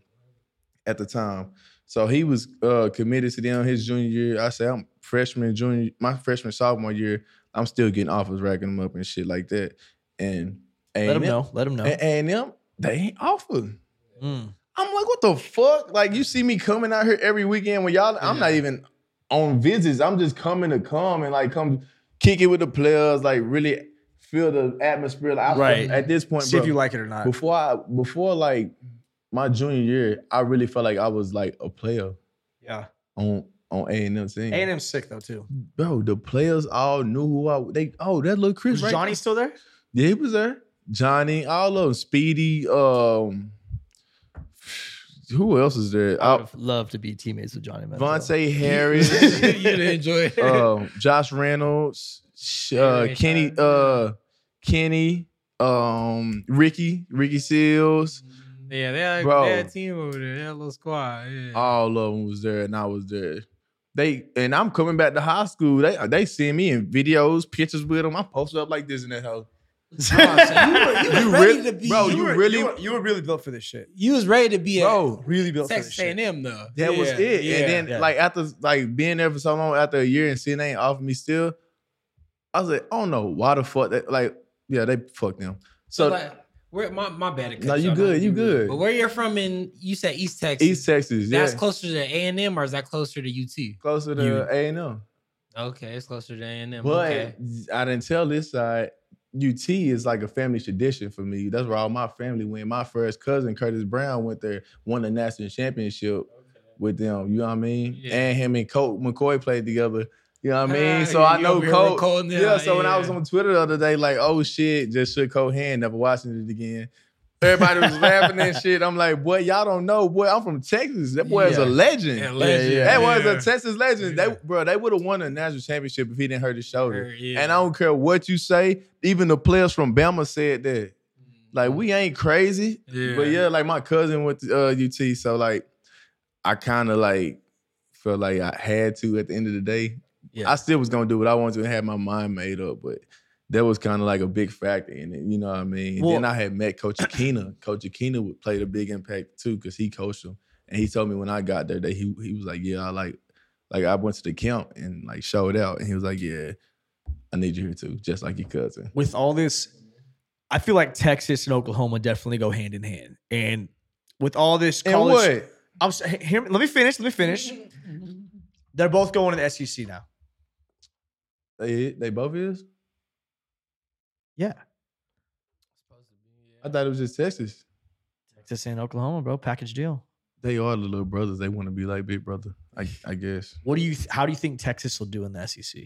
Speaker 3: at the time. So he was uh, committed to them his junior year. I say I'm freshman, junior, my freshman sophomore year. I'm still getting offers, racking them up and shit like that. And
Speaker 2: Let
Speaker 3: A&M
Speaker 2: him know. Let him know.
Speaker 3: A and them, they ain't offered.
Speaker 2: Mm.
Speaker 3: I'm like, what the fuck? Like, you see me coming out here every weekend when y'all, I'm not even on visits. I'm just coming to come and like come kick it with the players, like really feel the atmosphere. Like,
Speaker 2: Right.
Speaker 3: At this point,
Speaker 2: See
Speaker 3: bro,
Speaker 2: if you like it or not.
Speaker 3: before I before like my junior year, I really felt like I was like a player
Speaker 2: Yeah.
Speaker 3: on on A and M team.
Speaker 2: A and M sick though too.
Speaker 3: Bro, the players all knew who I they oh that little Kris
Speaker 2: Was
Speaker 3: right
Speaker 2: Johnny still there?
Speaker 3: Yeah, he was there. Johnny, all of them, Speedy, um who else is there?
Speaker 2: I would have loved to be teammates with Johnny Manziel.
Speaker 3: Vontae Harris.
Speaker 1: You'd enjoy it.
Speaker 3: um, Josh Reynolds, uh, Kenny, uh, Kenny, um, Ricky, Ricky Seals.
Speaker 1: yeah, they had,
Speaker 3: Bro.
Speaker 1: they had a team over there. They had a little squad. Yeah.
Speaker 3: All of them was there, and I was there. They and I'm coming back to high school. They they see me in videos, pictures with them. I posted up like this in that house.
Speaker 1: You were, you
Speaker 3: You
Speaker 1: ready
Speaker 3: really-
Speaker 1: to be,
Speaker 3: bro,
Speaker 1: you,
Speaker 3: you
Speaker 1: were,
Speaker 3: really-
Speaker 2: you were, you were really built for this shit.
Speaker 1: you was ready to be a
Speaker 3: Bro,
Speaker 2: Really built for this shit.
Speaker 1: A&M though.
Speaker 3: that was it.
Speaker 1: yeah.
Speaker 3: and then
Speaker 2: yeah.
Speaker 3: like after like being there for so long, after a year and seeing they ain't offered me still, I was like, I don't know why the fuck that like yeah they fucked them.
Speaker 1: so
Speaker 3: So
Speaker 1: like, where my my bad. to
Speaker 3: No, you
Speaker 1: off,
Speaker 3: good, you
Speaker 1: to
Speaker 3: good.
Speaker 1: But where you're from in you said East Texas.
Speaker 3: East Texas, yeah,
Speaker 1: That's closer to A and M or is that closer to UT?
Speaker 3: closer to A and M.
Speaker 1: Okay, it's closer to A and M.
Speaker 3: But
Speaker 1: Okay.
Speaker 3: I didn't tell this side. UT is like a family tradition for me. That's where all my family went. My first cousin Curtis Brown went there, won the national championship with them. You know what I mean?
Speaker 1: Yeah.
Speaker 3: And him and Colt McCoy played together. You know what I mean? So
Speaker 1: yeah,
Speaker 3: I know
Speaker 1: over here
Speaker 3: Colt.
Speaker 1: recording
Speaker 3: Yeah, So when I was on Twitter the other day, like, oh shit, just shook Colt hand, never watching it again. Everybody was laughing and shit. I'm like, boy, y'all don't know, boy. I'm from Texas. That boy is a legend.
Speaker 1: Yeah, legend.
Speaker 2: yeah.
Speaker 3: That was
Speaker 1: Yeah.
Speaker 3: a Texas legend.
Speaker 1: Yeah.
Speaker 3: They, bro, they would have won a national championship if he didn't hurt his shoulder.
Speaker 1: Yeah.
Speaker 3: And I don't care what you say. Even the players from Bama said that. Like we ain't crazy,
Speaker 1: Yeah.
Speaker 3: but yeah, like my cousin went to uh, UT, so like I kind of like felt like I had to at the end of the day.
Speaker 2: Yeah.
Speaker 3: I still was gonna do what I wanted to and have my mind made up, but that was kind of like a big factor in it. You know what I mean?
Speaker 2: Well-
Speaker 3: then I had met Coach Akina. Coach Akina would played a big impact too because he coached them, and he told me when I got there that he he was like, yeah, I like like I went to the camp and like showed out, and he was like, yeah, I need you here too, just like your cousin.
Speaker 2: With all this, I feel like Texas and Oklahoma definitely go hand in hand. And with all this college. I'm s- he- hear me- let me finish. Let me finish. They're both going to the SEC now.
Speaker 3: They they both is?
Speaker 2: Yeah,
Speaker 3: I thought it was just Texas.
Speaker 2: Texas and Oklahoma, bro, package deal.
Speaker 3: They are the little brothers. They want to be like big brother. I I guess.
Speaker 2: What do you? th- how do you think Texas will do in the SEC?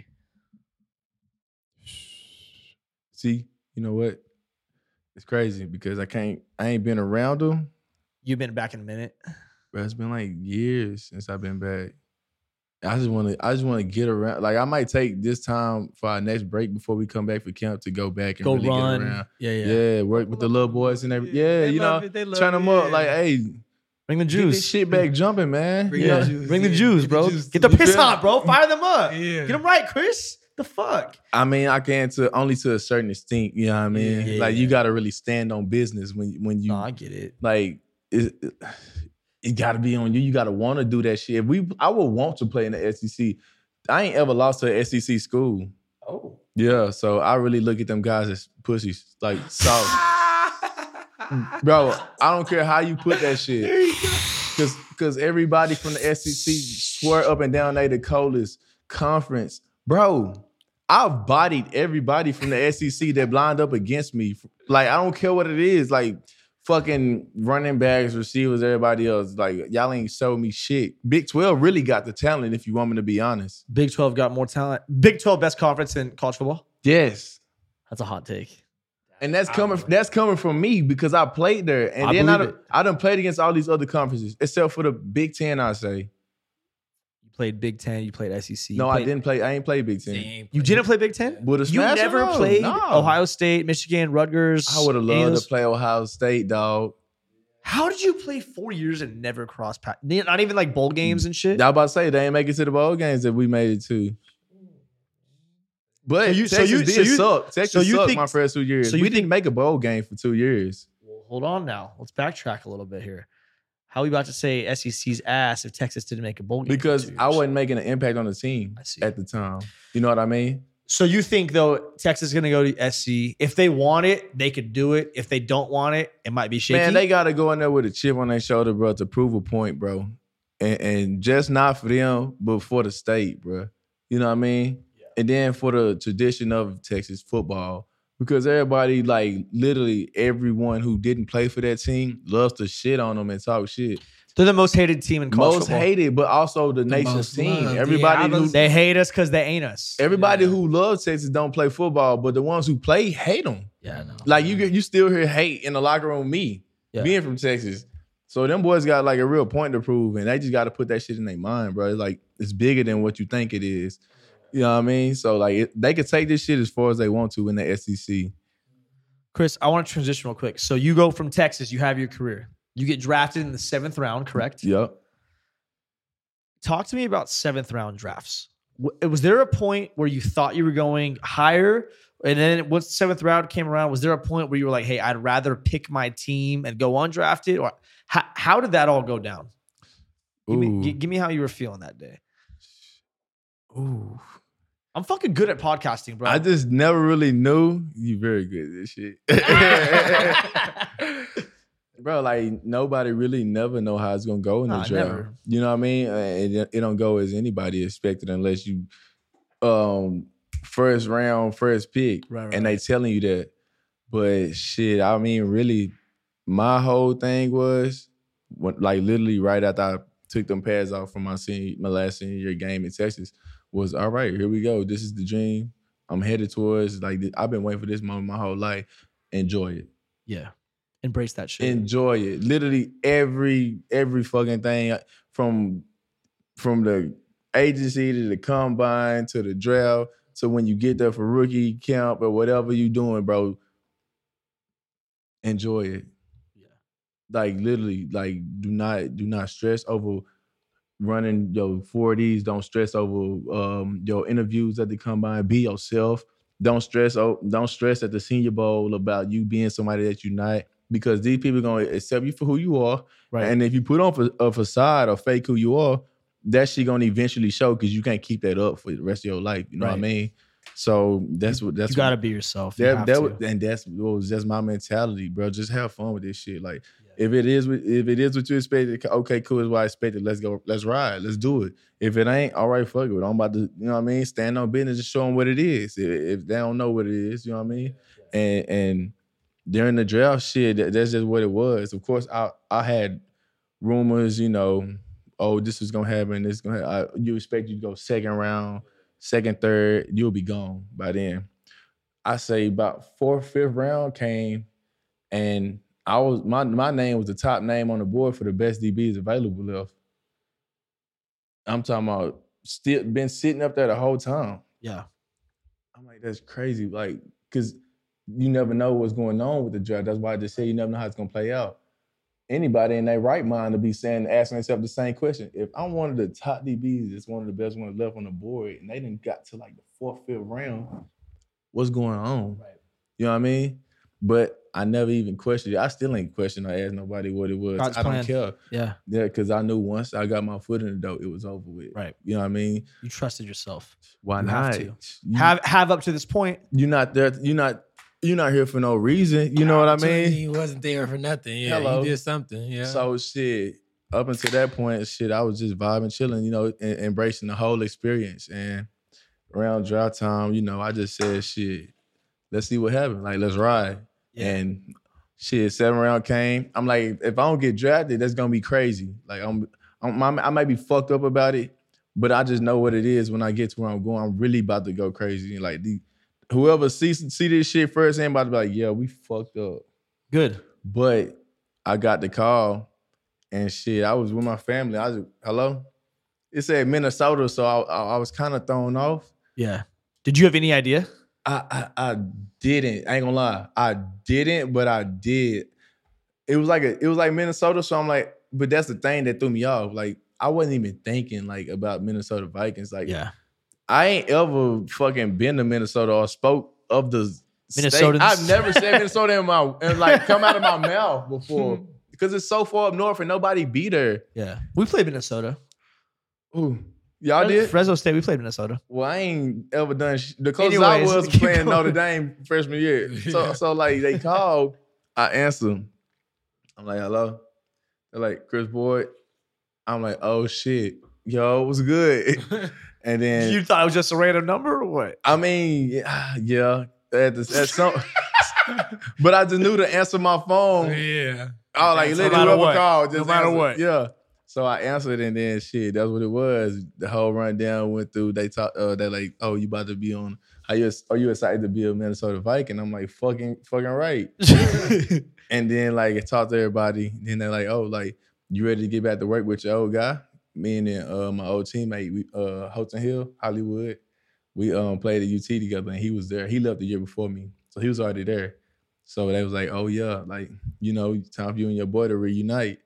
Speaker 3: See, you know what? It's crazy because I can't. I ain't been around them.
Speaker 2: You've been back in a minute.
Speaker 3: But it's been like years since I've been back. I just want to. I just want to get around. Like I might take this time for our next break before we come back for camp to go back and
Speaker 2: Go
Speaker 3: really
Speaker 2: run.
Speaker 3: get around.
Speaker 2: Yeah, yeah,
Speaker 3: Yeah, work with the little boys and everything. Yeah,
Speaker 1: They
Speaker 3: you
Speaker 1: love
Speaker 3: know,
Speaker 1: it, they love
Speaker 3: turn
Speaker 1: it,
Speaker 3: them up.
Speaker 1: yeah.
Speaker 3: Like, hey,
Speaker 2: Bring the
Speaker 3: get this
Speaker 2: juice.
Speaker 3: shit back jumping, man.
Speaker 1: Bring
Speaker 3: You
Speaker 1: the juice.
Speaker 2: Bring the
Speaker 1: Yeah,
Speaker 2: juice,
Speaker 1: get the
Speaker 2: bro.
Speaker 1: juice
Speaker 2: Get the piss hot, bro. Fire them up.
Speaker 1: Yeah.
Speaker 2: Get them right, Kris. The fuck?
Speaker 3: I mean, I can to only to a certain extent. You know what I mean?
Speaker 2: Yeah.
Speaker 3: Like you got to really stand on business when when you
Speaker 2: No, I get it.
Speaker 3: like it, it, got to be on you. You got to want to do that shit. If we, I would want to play in the SEC. I ain't ever lost to an SEC school.
Speaker 2: Oh.
Speaker 3: Yeah, so I really look at them guys as pussies, like soft. Bro, I don't care how you put that shit. Cause cause everybody from the SEC swear up and down they the coldest conference. Bro, I've bodied everybody from the SEC that lined up against me. Like, I don't care what it is. Like fucking running backs, receivers, everybody else. Like, y'all ain't showed me shit. Big 12 really got the talent, if you want me to be honest.
Speaker 2: Big 12 got more talent. Big 12 best conference in college football.
Speaker 3: Yes.
Speaker 2: That's a hot take.
Speaker 3: And that's coming. That's coming from me because I played there, and
Speaker 2: I
Speaker 3: then I
Speaker 2: believe
Speaker 3: done, I done played against all these other conferences, except for the Big Ten. I say
Speaker 2: You played Big Ten. You played SEC.
Speaker 3: No,
Speaker 2: you
Speaker 3: I didn't play. I ain't play Big Ten.
Speaker 1: Damn.
Speaker 2: You didn't play Big Ten.
Speaker 3: Would have
Speaker 2: You never played Ohio State, Michigan, Rutgers.
Speaker 3: I would have loved
Speaker 2: those-
Speaker 3: to play Ohio State, dog.
Speaker 2: How did you play four years and never cross path? Not even like bowl games and shit.
Speaker 3: I was about to say they ain't make it to the bowl games that we made it to. But
Speaker 2: So you- so
Speaker 3: Texas
Speaker 2: you-
Speaker 3: did
Speaker 2: so you-
Speaker 3: suck. Texas
Speaker 2: so you
Speaker 3: sucked
Speaker 2: think-
Speaker 3: my first two years.
Speaker 2: so you
Speaker 3: we didn't make a bowl game for two years.
Speaker 2: Well, hold on now. Let's backtrack a little bit here. How are we about to say SEC's ass if Texas didn't make a bowl game?
Speaker 3: because I wasn't making an impact on the team at the time. You know what I mean?
Speaker 2: So you think though Texas is going to go to SC? If they want it, they could do it. If they don't want it, it might be shaky.
Speaker 3: Man, they got to go in there with a chip on their shoulder, bro, to prove a point, bro. And, and just not for them, but for the state, bro. You know what I mean? And then for the tradition of Texas football, because everybody, like literally everyone who didn't play for that team, loves to shit on them and talk shit.
Speaker 2: They're the most hated team in college
Speaker 3: Most
Speaker 2: football.
Speaker 3: hated, but also the,
Speaker 1: The
Speaker 3: nation's team.
Speaker 1: loved.
Speaker 3: Everybody
Speaker 1: Yeah,
Speaker 3: who
Speaker 2: They hate us because they ain't us.
Speaker 3: everybody
Speaker 1: Yeah.
Speaker 3: who loves Texas don't play football, but the ones who play hate them.
Speaker 2: yeah, no.
Speaker 3: Like you, get- you still hear hate in the locker room. Me
Speaker 2: Yeah.
Speaker 3: being from Texas, so them boys got like a real point to prove, and they just got to put that shit in their mind, bro. It's like it's bigger than what you think it is. You know what I mean? So like it, they could take this shit as far as they want to in the SEC.
Speaker 2: Kris, I want to transition real quick. So you go from Texas, you have your career. You get drafted in the seventh round, correct?
Speaker 3: Yep.
Speaker 2: Talk to me about seventh round drafts. Was there a point where you thought you were going higher? And then once the seventh round came around, was there a point where you were like, hey, I'd rather pick my team and go undrafted? Or how, how did that all go down? Give me, give me how you were feeling that day.
Speaker 3: Ooh.
Speaker 2: I'm fucking good at podcasting, bro.
Speaker 3: I just never really knew. You very good at this shit. Bro, like nobody really never know how it's gonna go in the
Speaker 2: Nah,
Speaker 3: draft.
Speaker 2: never.
Speaker 3: You know what I mean? Uh, It, it don't go as anybody expected unless you um first round, first pick.
Speaker 2: Right, right,
Speaker 3: and they telling you that. But shit, I mean, really, my whole thing was when, like literally right after I took them pads off from my senior, my last senior year game in Texas, was all right. Here we go. This is the dream. I'm headed towards. Like I've been waiting for this moment my whole life. Enjoy it.
Speaker 2: yeah. Embrace that shit.
Speaker 3: Enjoy it. Literally every every fucking thing uh, from from the agency to the combine to the draft to when you get there for rookie camp or whatever you doing, bro. Enjoy it.
Speaker 2: Yeah.
Speaker 3: Like literally, like do not do not stress over running your 40s. Don't stress over um your interviews at the combine. Be yourself. Don't stress oh, don't stress at the senior bowl about you being somebody that you're not because these people are gonna accept you for who you are.
Speaker 2: right.
Speaker 3: And if you put on a facade or fake who you are, that shit gonna eventually show because you can't keep that up for the rest of your life. You know what I mean? So that's what that's
Speaker 2: you got to
Speaker 3: what,
Speaker 2: be yourself. You
Speaker 3: that, that was, and that's what was just my mentality, bro. Just have fun with this shit. Like if it is if it is what you expected, okay, cool, is what I expected. Let's go, let's ride, let's do it. If it ain't, all right, fuck it. I'm about to, you know what I mean? Stand on business and show them what it is. If, they don't know what it is, you know what I mean? And and during the draft shit, that, that's just what it was. Of course, I I had rumors, you know, oh, this is gonna happen. This is gonna. I, you expect you to go second round, second, third. You'll be gone by then. I say about fourth, fifth round came, and I was my my name was the top name on the board for the best DBs available left. I'm talking about still been sitting up there the whole time.
Speaker 2: yeah.
Speaker 3: I'm like, that's crazy. Like, cause you never know what's going on with the draft. That's why I just say you never know how it's gonna play out. Anybody in their right mind to be saying, asking themselves the same question. If I'm one of the top DBs, it's one of the best ones left on the board, and they didn't got to like the fourth, fifth round, what's going on?
Speaker 2: Right.
Speaker 3: You know what I mean? But I never even questioned it. I still ain't question or asked nobody what it was.
Speaker 2: God's
Speaker 3: I don't care.
Speaker 2: Yeah.
Speaker 3: Yeah, because I knew once I got my foot in the door, it was over with.
Speaker 2: Right.
Speaker 3: You know what I mean?
Speaker 2: You trusted yourself.
Speaker 3: Why
Speaker 2: You have
Speaker 3: not?
Speaker 2: to.
Speaker 3: You-
Speaker 2: Have have up to this point.
Speaker 3: you're not there. You're not. You're not here for no reason. You know what I mean?
Speaker 1: He wasn't there for nothing. Yeah,
Speaker 3: Hello.
Speaker 1: he did something. Yeah.
Speaker 3: So shit. Up until that point, shit, I was just vibing, chilling. You know, and, embracing the whole experience. And around draft time, you know, I just said, shit, let's see what happens. Like, let's ride.
Speaker 2: Yeah.
Speaker 3: And shit, seven round came. I'm like, if I don't get drafted, that's gonna be crazy. Like, I'm, I'm, I'm- I might be fucked up about it, but I just know what it is when I get to where I'm going. I'm really about to go crazy. Like, the, whoever sees see this shit first, ain't about to be like, yeah, we fucked up.
Speaker 2: Good.
Speaker 3: But I got the call and shit, I was with my family. I was hello. it said Minnesota, so I, I, I was kind of thrown off.
Speaker 2: Yeah. Did you have any idea?
Speaker 3: I, I I didn't. I ain't gonna lie. I didn't, but I did. It was like a, it was like Minnesota, so I'm like, but that's the thing that threw me off. Like I wasn't even thinking like about Minnesota Vikings. Like
Speaker 2: Yeah.
Speaker 3: I ain't ever fucking been to Minnesota or spoke of the
Speaker 2: Minnesota.
Speaker 3: I've never said Minnesota in my and like come out of my mouth before because it's so far up north and nobody be there.
Speaker 2: Yeah. We played Minnesota.
Speaker 3: Ooh, y'all did.
Speaker 2: Fresno State, we played Minnesota.
Speaker 3: Well, I ain't ever done. Sh- the closest I
Speaker 2: Anyways,
Speaker 3: was was
Speaker 2: keep
Speaker 3: playing
Speaker 2: going.
Speaker 3: Notre Dame freshman year. So,
Speaker 1: Yeah.
Speaker 3: so like they called, I answer. I'm like, hello. They're like, Kris Boyd. I'm like, oh shit, yo, what's good? And then
Speaker 2: You thought it was just a random number or what?
Speaker 3: I mean, yeah, yeah. At, the, at some, but I just knew to answer my phone.
Speaker 1: yeah.
Speaker 3: I was like,
Speaker 2: No
Speaker 3: let whoever
Speaker 2: what.
Speaker 3: call,
Speaker 2: No
Speaker 3: just
Speaker 2: matter
Speaker 3: answer.
Speaker 2: what.
Speaker 3: Yeah. So I answered and then shit, that's what it was. The whole rundown went through. They talked. Uh, they like, oh, you about to be on? Are you are you excited to be a Minnesota Viking? I'm like, fucking fucking right. And then like I talked to everybody. Then they're like, oh, like you ready to get back to work with your old guy? Me and then uh, my old teammate, we uh Holton Hill, Hollywood. We um played at UT together, and he was there. He left the year before me, so he was already there. So they was like, oh yeah, like you know, time for you and your boy to reunite.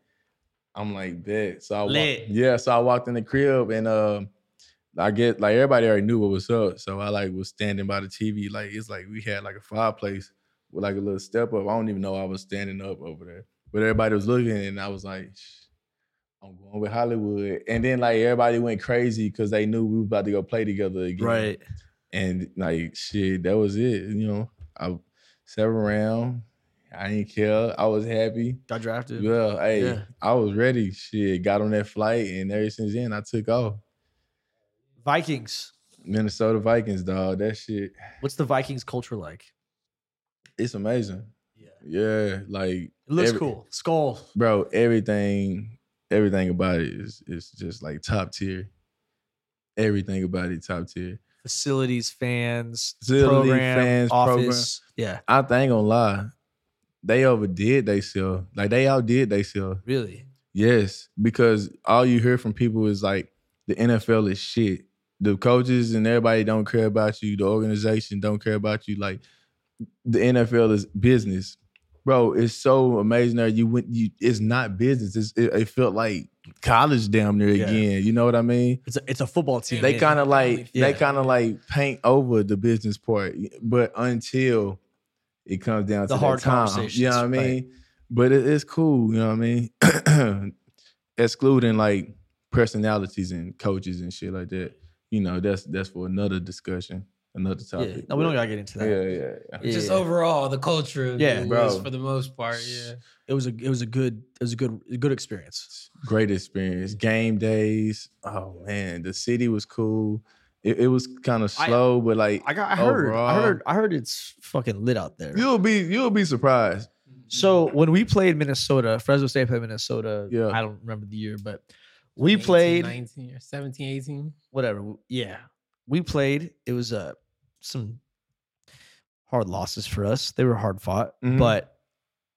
Speaker 3: I'm like, bet. So I walked, yeah. So I walked in the crib and um. I get like everybody already knew what was up, so I like was standing by the TV. Like it's like we had like a fireplace with like a little step up. I don't even know I was standing up over there, but everybody was looking, and I was like, Shh, "I'm going with Hollywood." And then like everybody went crazy because they knew we was about to go play together again.
Speaker 2: right.
Speaker 3: And like shit, that was it. You know, I seven round. I didn't care. I was happy.
Speaker 2: Got drafted.
Speaker 3: Well, hey,
Speaker 2: Yeah.
Speaker 3: I was ready. Shit, got on that flight, and ever since then, I took off.
Speaker 2: Vikings.
Speaker 3: Minnesota Vikings, dog. That shit,
Speaker 2: What's the Vikings culture like?
Speaker 3: it's amazing.
Speaker 2: Yeah.
Speaker 3: Yeah, like
Speaker 2: It looks
Speaker 3: Every-
Speaker 2: cool. Skull.
Speaker 3: bro, everything, everything about it is is just like top tier. Everything about it top tier.
Speaker 2: Facilities, fans,
Speaker 3: Facility,
Speaker 2: program,
Speaker 3: fans, program.
Speaker 2: office. Yeah.
Speaker 3: I think ain't gonna lie, they overdid they sell. Like they outdid they sell.
Speaker 2: Really.
Speaker 3: Yes, because all you hear from people is like the NFL is shit. The coaches and everybody don't care about you. The organization don't care about you. Like the NFL is business, bro. It's so amazing that you went. You it's not business. It's, it, it felt like college damn near
Speaker 2: Yeah.
Speaker 3: again. You know what I mean?
Speaker 2: It's a, it's a football team.
Speaker 3: They kind of like
Speaker 2: Yeah.
Speaker 3: they kind of like paint over the business part, but until it comes down
Speaker 2: The
Speaker 3: to
Speaker 2: hard
Speaker 3: that time,
Speaker 2: conversations,
Speaker 3: you know what I
Speaker 2: right.
Speaker 3: mean? But it, it's cool, you know what I mean? Excluding like personalities and coaches and shit like that, you know, that's that's for another discussion, another
Speaker 2: Yeah.
Speaker 3: topic.
Speaker 2: No, we don't gotta get into that.
Speaker 3: Yeah, yeah, yeah.
Speaker 2: Yeah.
Speaker 1: Just overall, the culture,
Speaker 2: Yeah,
Speaker 1: yeah,
Speaker 3: bro.
Speaker 1: for the most part, yeah.
Speaker 2: It was a it was a good it was a good a good experience.
Speaker 3: Great experience. Game days. Oh man, the city was cool. It, it was kind of
Speaker 2: I-
Speaker 3: slow, but like
Speaker 2: I got I heard I heard I heard it's fucking lit out there.
Speaker 3: you'll be you'll be surprised.
Speaker 2: So when we played Minnesota, Fresno State played Minnesota.
Speaker 3: Yeah.
Speaker 2: I don't remember the year, but we
Speaker 1: 18,
Speaker 2: played
Speaker 1: 19 or 17, 18.
Speaker 2: whatever. Yeah, we played. It was uh, some hard losses for us. They were hard fought,
Speaker 3: Mhm.
Speaker 2: but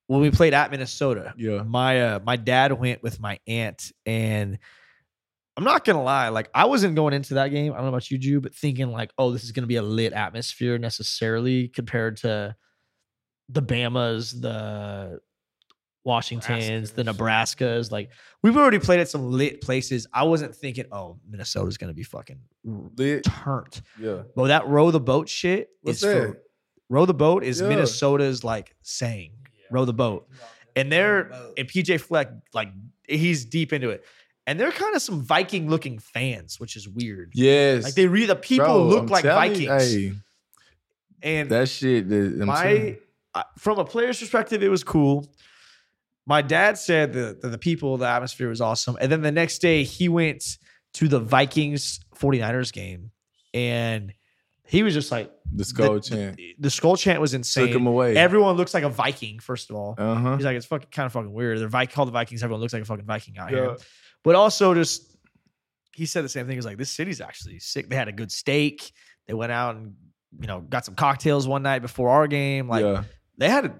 Speaker 2: when we played at Minnesota,
Speaker 3: Yeah.
Speaker 2: my uh, my dad went with my aunt, and I'm not gonna lie, like I wasn't going into that game. I don't know about you, Jew, but thinking like, oh, this is gonna be a lit atmosphere necessarily compared to the Bamas, the Washingtons, the Nebraskas. Like we've already played at some lit places. I wasn't thinking, oh, Minnesota's gonna be fucking
Speaker 3: Lit.
Speaker 2: turned.
Speaker 3: Yeah.
Speaker 2: But that row the boat shit
Speaker 3: What's
Speaker 2: is for row the boat is
Speaker 3: Yeah.
Speaker 2: Minnesota's like saying row the boat. And they're and PJ Fleck, like he's deep into it. And they're kind of some Viking looking fans, which is weird.
Speaker 3: Yes.
Speaker 2: Like they read the people
Speaker 3: Bro,
Speaker 2: look
Speaker 3: I'm
Speaker 2: like
Speaker 3: telling you,
Speaker 2: Vikings.
Speaker 3: hey,
Speaker 2: and
Speaker 3: that shit. I'm
Speaker 2: my from a player's perspective, it was cool. My dad said that the, the people, the atmosphere was awesome. And then the next day, he went to the Vikings 49ers game and he was just like,
Speaker 3: the skull
Speaker 2: the,
Speaker 3: chant
Speaker 2: The, the skull chant was insane.
Speaker 3: took him away.
Speaker 2: Everyone looks like a Viking, first of all.
Speaker 3: uh huh.
Speaker 2: He's like, it's fucking kind of fucking weird. They're Vi- called the Vikings. Everyone looks like a fucking Viking out
Speaker 3: Yeah.
Speaker 2: here. But also, just he said the same thing. He's like, this city's actually sick. They had a good steak. They went out and you know got some cocktails one night before our game. Like
Speaker 3: yeah.
Speaker 2: they had a,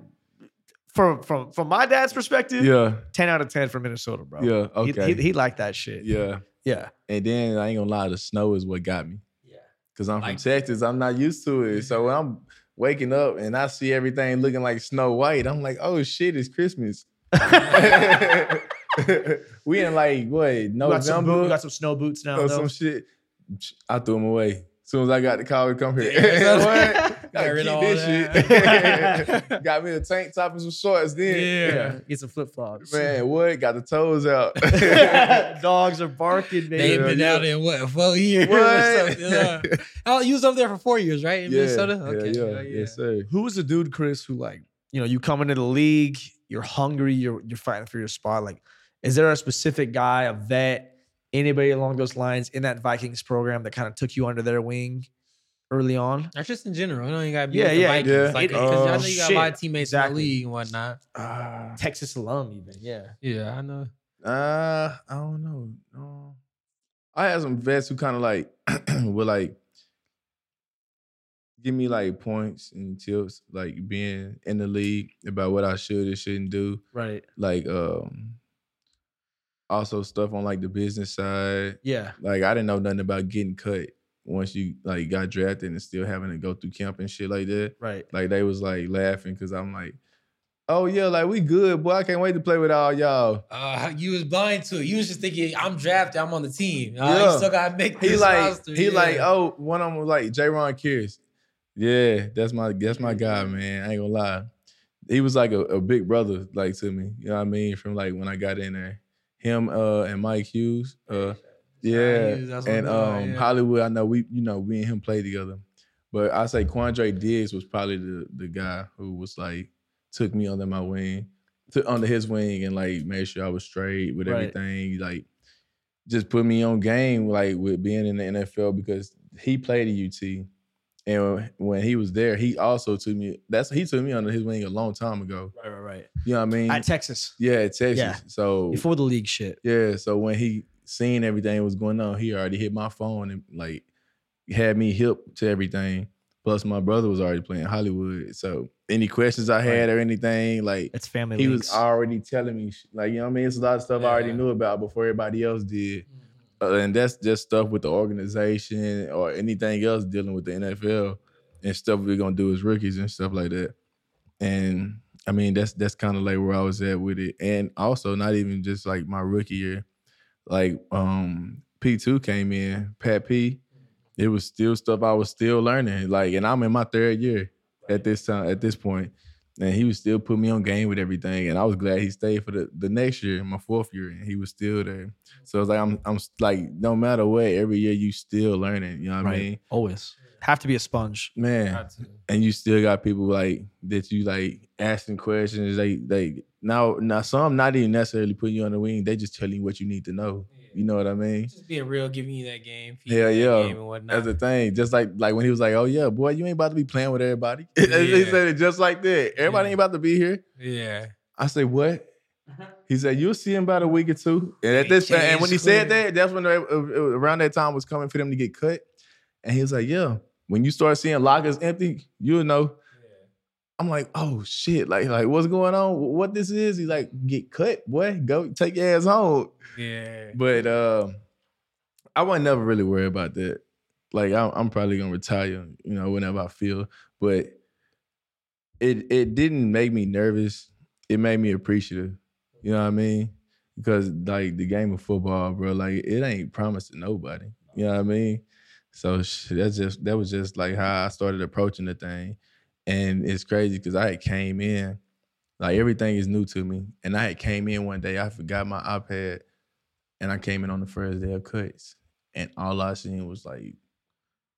Speaker 2: from from from my dad's perspective,
Speaker 3: Yeah.
Speaker 2: ten out of ten for Minnesota, bro.
Speaker 3: Yeah.
Speaker 2: He-
Speaker 3: Okay.
Speaker 2: he, he liked that shit.
Speaker 3: yeah.
Speaker 2: Yeah.
Speaker 3: And then I ain't gonna lie, the snow is what got me.
Speaker 1: Yeah.
Speaker 3: Cause I'm
Speaker 1: Like-
Speaker 3: from Texas, I'm not used to it. So when I'm waking up and I see everything looking like Snow White, I'm like, oh shit, it's Christmas. we in like what
Speaker 2: You got, some boot,
Speaker 3: November
Speaker 2: got some snow boots now.
Speaker 3: or
Speaker 2: though.
Speaker 3: some shit. I threw them away. As soon as I got the car, we come here.
Speaker 1: Yeah.
Speaker 3: what?
Speaker 1: Got rid of all
Speaker 3: this
Speaker 1: that.
Speaker 3: shit. got me a tank top and some shorts then.
Speaker 1: Yeah.
Speaker 2: Get some flip flops.
Speaker 3: Man, what? Got the toes out.
Speaker 2: Dogs are barking,
Speaker 1: They
Speaker 2: baby.
Speaker 1: ain't been
Speaker 3: yeah.
Speaker 1: out in what four years
Speaker 3: What?
Speaker 1: or something. Uh, oh, you was over there for four years, right? In
Speaker 3: yeah,
Speaker 1: Minnesota.
Speaker 3: yeah,
Speaker 1: Okay.
Speaker 3: yeah,
Speaker 1: Oh, yeah.
Speaker 3: yes, sir.
Speaker 2: Who was the dude, Kris, who like, you know, you come into the league, you're hungry, you're you're fighting for your spot. Like, is there a specific guy, a vet, anybody along those lines in that Vikings program that kind of took you under their wing early on?
Speaker 1: That's just in general. You know, you gotta be
Speaker 2: Yeah,
Speaker 1: yeah, the
Speaker 2: yeah,
Speaker 1: Vikings.
Speaker 3: yeah.
Speaker 1: Like,
Speaker 2: It-
Speaker 1: because I
Speaker 3: uh,
Speaker 1: know you got
Speaker 2: shit,
Speaker 1: a lot of teammates in the league and whatnot.
Speaker 3: Uh,
Speaker 2: Texas alum, even. Yeah.
Speaker 1: Yeah, I know.
Speaker 3: uh, I don't know. No. I had some vets who kind of like were like give me like points and tips, like being in the league about what I should and shouldn't do.
Speaker 2: Right.
Speaker 3: Like um also stuff on like the business side.
Speaker 2: Yeah.
Speaker 3: Like I didn't know nothing about getting cut once you like got drafted and still having to go through camp and shit like that.
Speaker 2: Right.
Speaker 3: Like they was like laughing because I'm like, oh yeah, like we good, boy. I can't wait to play with all y'all.
Speaker 1: Uh, you was blind to it. You was just thinking, I'm drafted. I'm on the team. Uh,
Speaker 3: Yeah.
Speaker 1: You still gotta make
Speaker 3: He
Speaker 1: this
Speaker 3: like
Speaker 1: roster.
Speaker 3: he
Speaker 1: yeah.
Speaker 3: like oh one of them was like Jayron Kearse. Yeah, that's my that's my guy, man. I ain't gonna lie. He was like a, a big brother like to me. You know what I mean? From like when I got in there. Him uh and Mike Hughes. Uh yeah.
Speaker 1: Hughes,
Speaker 3: And um
Speaker 1: yeah.
Speaker 3: Hollywood, I know we you know, we and him played together. But I say Quandre Diggs was probably the the guy who was like took me under my wing, took under his wing and like made sure I was straight with
Speaker 2: Right.
Speaker 3: everything. Like just put me on game like with being in the NFL because he played at UT. And when he was there, he also took me. That's he took me under his wing a long time ago.
Speaker 2: Right. Right. Right.
Speaker 3: You know what I mean?
Speaker 2: At Texas.
Speaker 3: yeah, at Texas.
Speaker 2: Yeah.
Speaker 3: So
Speaker 2: Before the league shit.
Speaker 3: yeah, so when he seen everything was going on, he already hit my phone and like had me hip to everything. Plus, my brother was already playing Hollywood. So any questions I had or anything, like
Speaker 2: It's family
Speaker 3: he
Speaker 2: links.
Speaker 3: was already telling me, like you know what I mean. It's a lot of stuff I already knew about before everybody else did,
Speaker 1: Mm-hmm.
Speaker 3: Uh, and that's just stuff with the organization or anything else dealing with the NFL and stuff we're gonna do as rookies and stuff like that. And I mean, that's that's kind of like where I was at with it, and also not even just like my rookie year, like um P two came in, Pat P. It was still stuff I was still learning, like, and I'm in my third year at this time at this point, and he was still putting me on game with everything, and I was glad he stayed for the the next year, my fourth year, and he was still there. So it's like I'm I'm like no matter what, every year you still learning. You know what I mean,
Speaker 2: Always. Have to be a sponge.
Speaker 3: man? And you still got people like that you like asking questions. They they now now some not even necessarily putting you on the wing. They just telling you what you need to know. You know what I mean?
Speaker 1: Just being real, giving you that game. feeding
Speaker 3: Hell
Speaker 1: you that
Speaker 3: yeah.
Speaker 1: Game.
Speaker 3: That's the thing. Just like like when he was like, "Oh yeah, boy, you ain't about to be playing with everybody." he said it just like that. Everybody
Speaker 1: Yeah.
Speaker 3: ain't about to be here.
Speaker 1: yeah.
Speaker 3: I say what? He said you'll see him about a week or two. And at this and when he
Speaker 1: Change
Speaker 3: said that, that's when they, uh, uh, around that time was coming for them to get cut. And he was like, "Yeah, when you start seeing lockers empty, you'll know." I'm like, oh shit, like, like what's going on? What this is? He's like, get cut, boy. Go take your ass home.
Speaker 1: Yeah.
Speaker 3: But uh, I wasn't never really worried about that. Like, I'm, I'm probably gonna retire, you know, whenever I feel. But it it didn't make me nervous. It made me appreciative. You know what I mean? Because like the game of football, bro, like it ain't promised to nobody. You know what I mean? So that's just that was just like how I started approaching the thing. And it's crazy because I had came in, like everything is new to me. And I had came in one day, I forgot my iPad, and I came in on the first day of cuts. And all I seen was like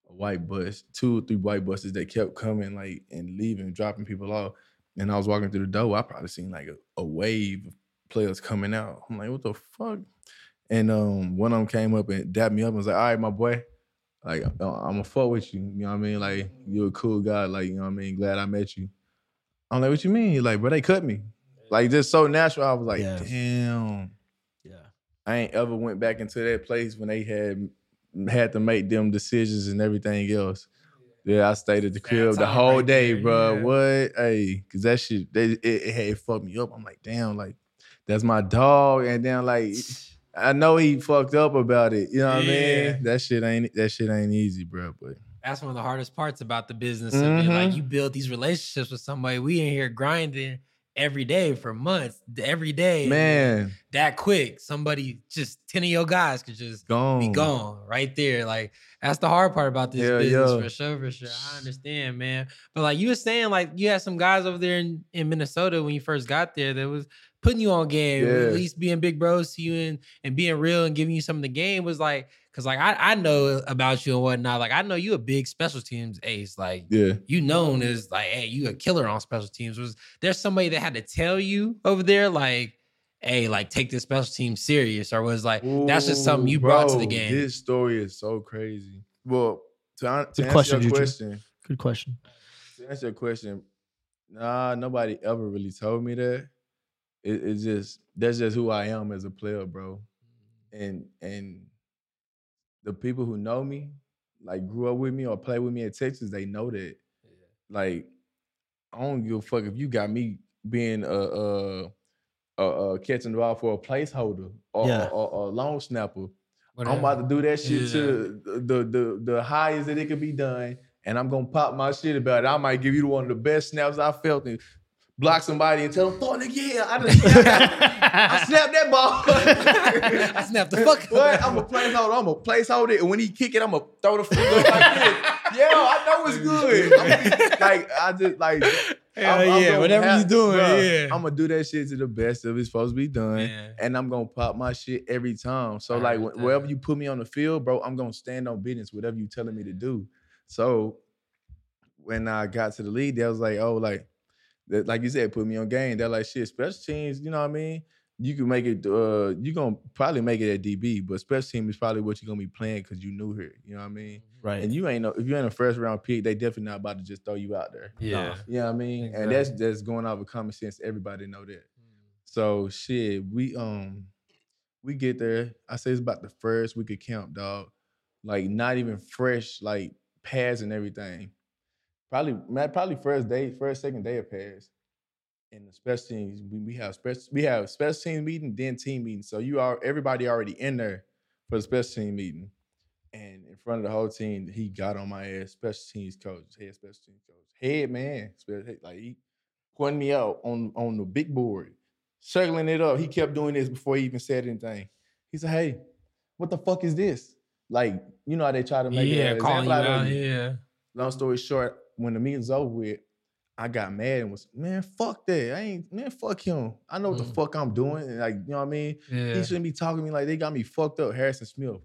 Speaker 3: a white bus, two or three white buses that kept coming, like and leaving, dropping people off. And I was walking through the door, I probably seen like a, a wave of players coming out. I'm like, what the fuck? And um, one of them came up and dapped me up and was like, all right, my boy, like uh, I'm gonna fuck with you. You know what I mean? Like you're a cool guy. Like you know what I mean? Glad I met you. I'm like, what you mean? He's like, bro, they cut me. Like just so natural. I was like,
Speaker 2: Yeah.
Speaker 3: damn.
Speaker 2: Yeah.
Speaker 3: I ain't ever went back into that place when they had had to make them decisions and everything else. Yeah, I stayed at the crib the whole
Speaker 1: right
Speaker 3: day,
Speaker 1: there,
Speaker 3: bro.
Speaker 1: yeah.
Speaker 3: What? Hey, cause that shit, they, it, it had fucked me up. I'm like, damn, like that's my dog, and then like I know he fucked up about it. You know what I mean? That shit ain't that shit ain't easy, bro. But
Speaker 1: That's one of the hardest parts about the business. Of it. Like
Speaker 3: mm-hmm.
Speaker 1: you build these relationships with somebody. We in here grinding every day for months, every day.
Speaker 3: man,
Speaker 1: that quick, somebody just ten of your guys could just
Speaker 3: gone.
Speaker 1: be gone right there. Like that's the hard part about this
Speaker 3: Hell
Speaker 1: business
Speaker 3: yeah.
Speaker 1: for sure, for sure. I understand, man. But like you were saying, like you had some guys over there in, in Minnesota when you first got there that was putting you on game,
Speaker 3: Yeah.
Speaker 1: at least being big bros to you and, and being real and giving you some of the game was like, cause like I, I know about you and whatnot. Like I know you a big special teams ace. Like
Speaker 3: Yeah.
Speaker 1: you known as like, hey, you a killer on special teams. Was there somebody that had to tell you over there, like, hey, like take this special team serious, or was like that's just something
Speaker 3: Ooh,
Speaker 1: you brought to the game?
Speaker 3: This story is so crazy. Well, to, an- to
Speaker 2: Good
Speaker 3: answer
Speaker 2: question,
Speaker 3: your
Speaker 2: Juju.
Speaker 3: question,
Speaker 2: Good question.
Speaker 3: to answer your question, nah, nobody ever really told me that. It, it's just that's just who I am as a player, bro. And and the people who know me, like grew up with me or play with me in Texas, they know that. Like, I don't give a fuck if you got me being a uh uh, uh catching the ball for a placeholder or,
Speaker 2: Yeah.
Speaker 3: or, or a long snapper. I'm about to do that shit
Speaker 1: Yeah.
Speaker 3: to the, the the highest that it could be done, and I'm gonna pop my shit about it. I might give you one of the best snaps I felt and block somebody and tell them, "Throw it again." I just I snapped that ball.
Speaker 1: I snapped the fuck
Speaker 3: What? I'm a placeholder. I'm a placeholder, and when he kick it, I'm gonna throw the finger like this. Yeah, I know it's good. I'm, like I just like.
Speaker 1: Hell yeah, whatever you doing, yeah.
Speaker 3: I'm gonna do that shit to the best of it's supposed to be done
Speaker 1: Man.
Speaker 3: and I'm gonna pop my shit every time. So
Speaker 1: I
Speaker 3: like
Speaker 1: heard
Speaker 3: wh- wherever you put me on the field, bro, I'm gonna stand on business, whatever you telling me to do. So when I got to the league, they was like, oh, like that, like you said, put me on game. They're like, shit, special teams, you know what I mean? You can make it. Uh, you're gonna probably make it at DB, but special team is probably what you're gonna be playing because you new here. You know what I mean?
Speaker 2: Right.
Speaker 3: And you ain't no. If you ain't a first round pick, they definitely not about to just throw you out there.
Speaker 1: Yeah.
Speaker 3: You know what I mean? And that's that's going off of common sense. Everybody know that. So shit, we um we get there. I say it's about the first week of camp, dog. Like not even fresh, like pads and everything. Probably man, probably first day, first second day of pads. And the special teams, we, we have special we have special team meeting, then team meeting. So you are everybody already in there for the special team meeting. And in front of the whole team, he got on my ass, special teams coach, head special teams coach, head man, like he pointing me out on on the big board, circling it up. He kept doing this before he even said anything. He said, "Hey, what the fuck is this?" Like you know how they try to make
Speaker 1: Yeah,
Speaker 3: an
Speaker 1: calling you
Speaker 3: out
Speaker 1: out.
Speaker 3: of you.
Speaker 1: Yeah.
Speaker 3: Long story short, when the meeting's over with, I got mad and was, man, fuck that. I ain't, man, fuck him. I know what
Speaker 1: Mm.
Speaker 3: the fuck I'm doing. And like, you know what I mean?
Speaker 1: Yeah.
Speaker 3: He shouldn't be talking to me like they got me fucked up. Harrison Smith.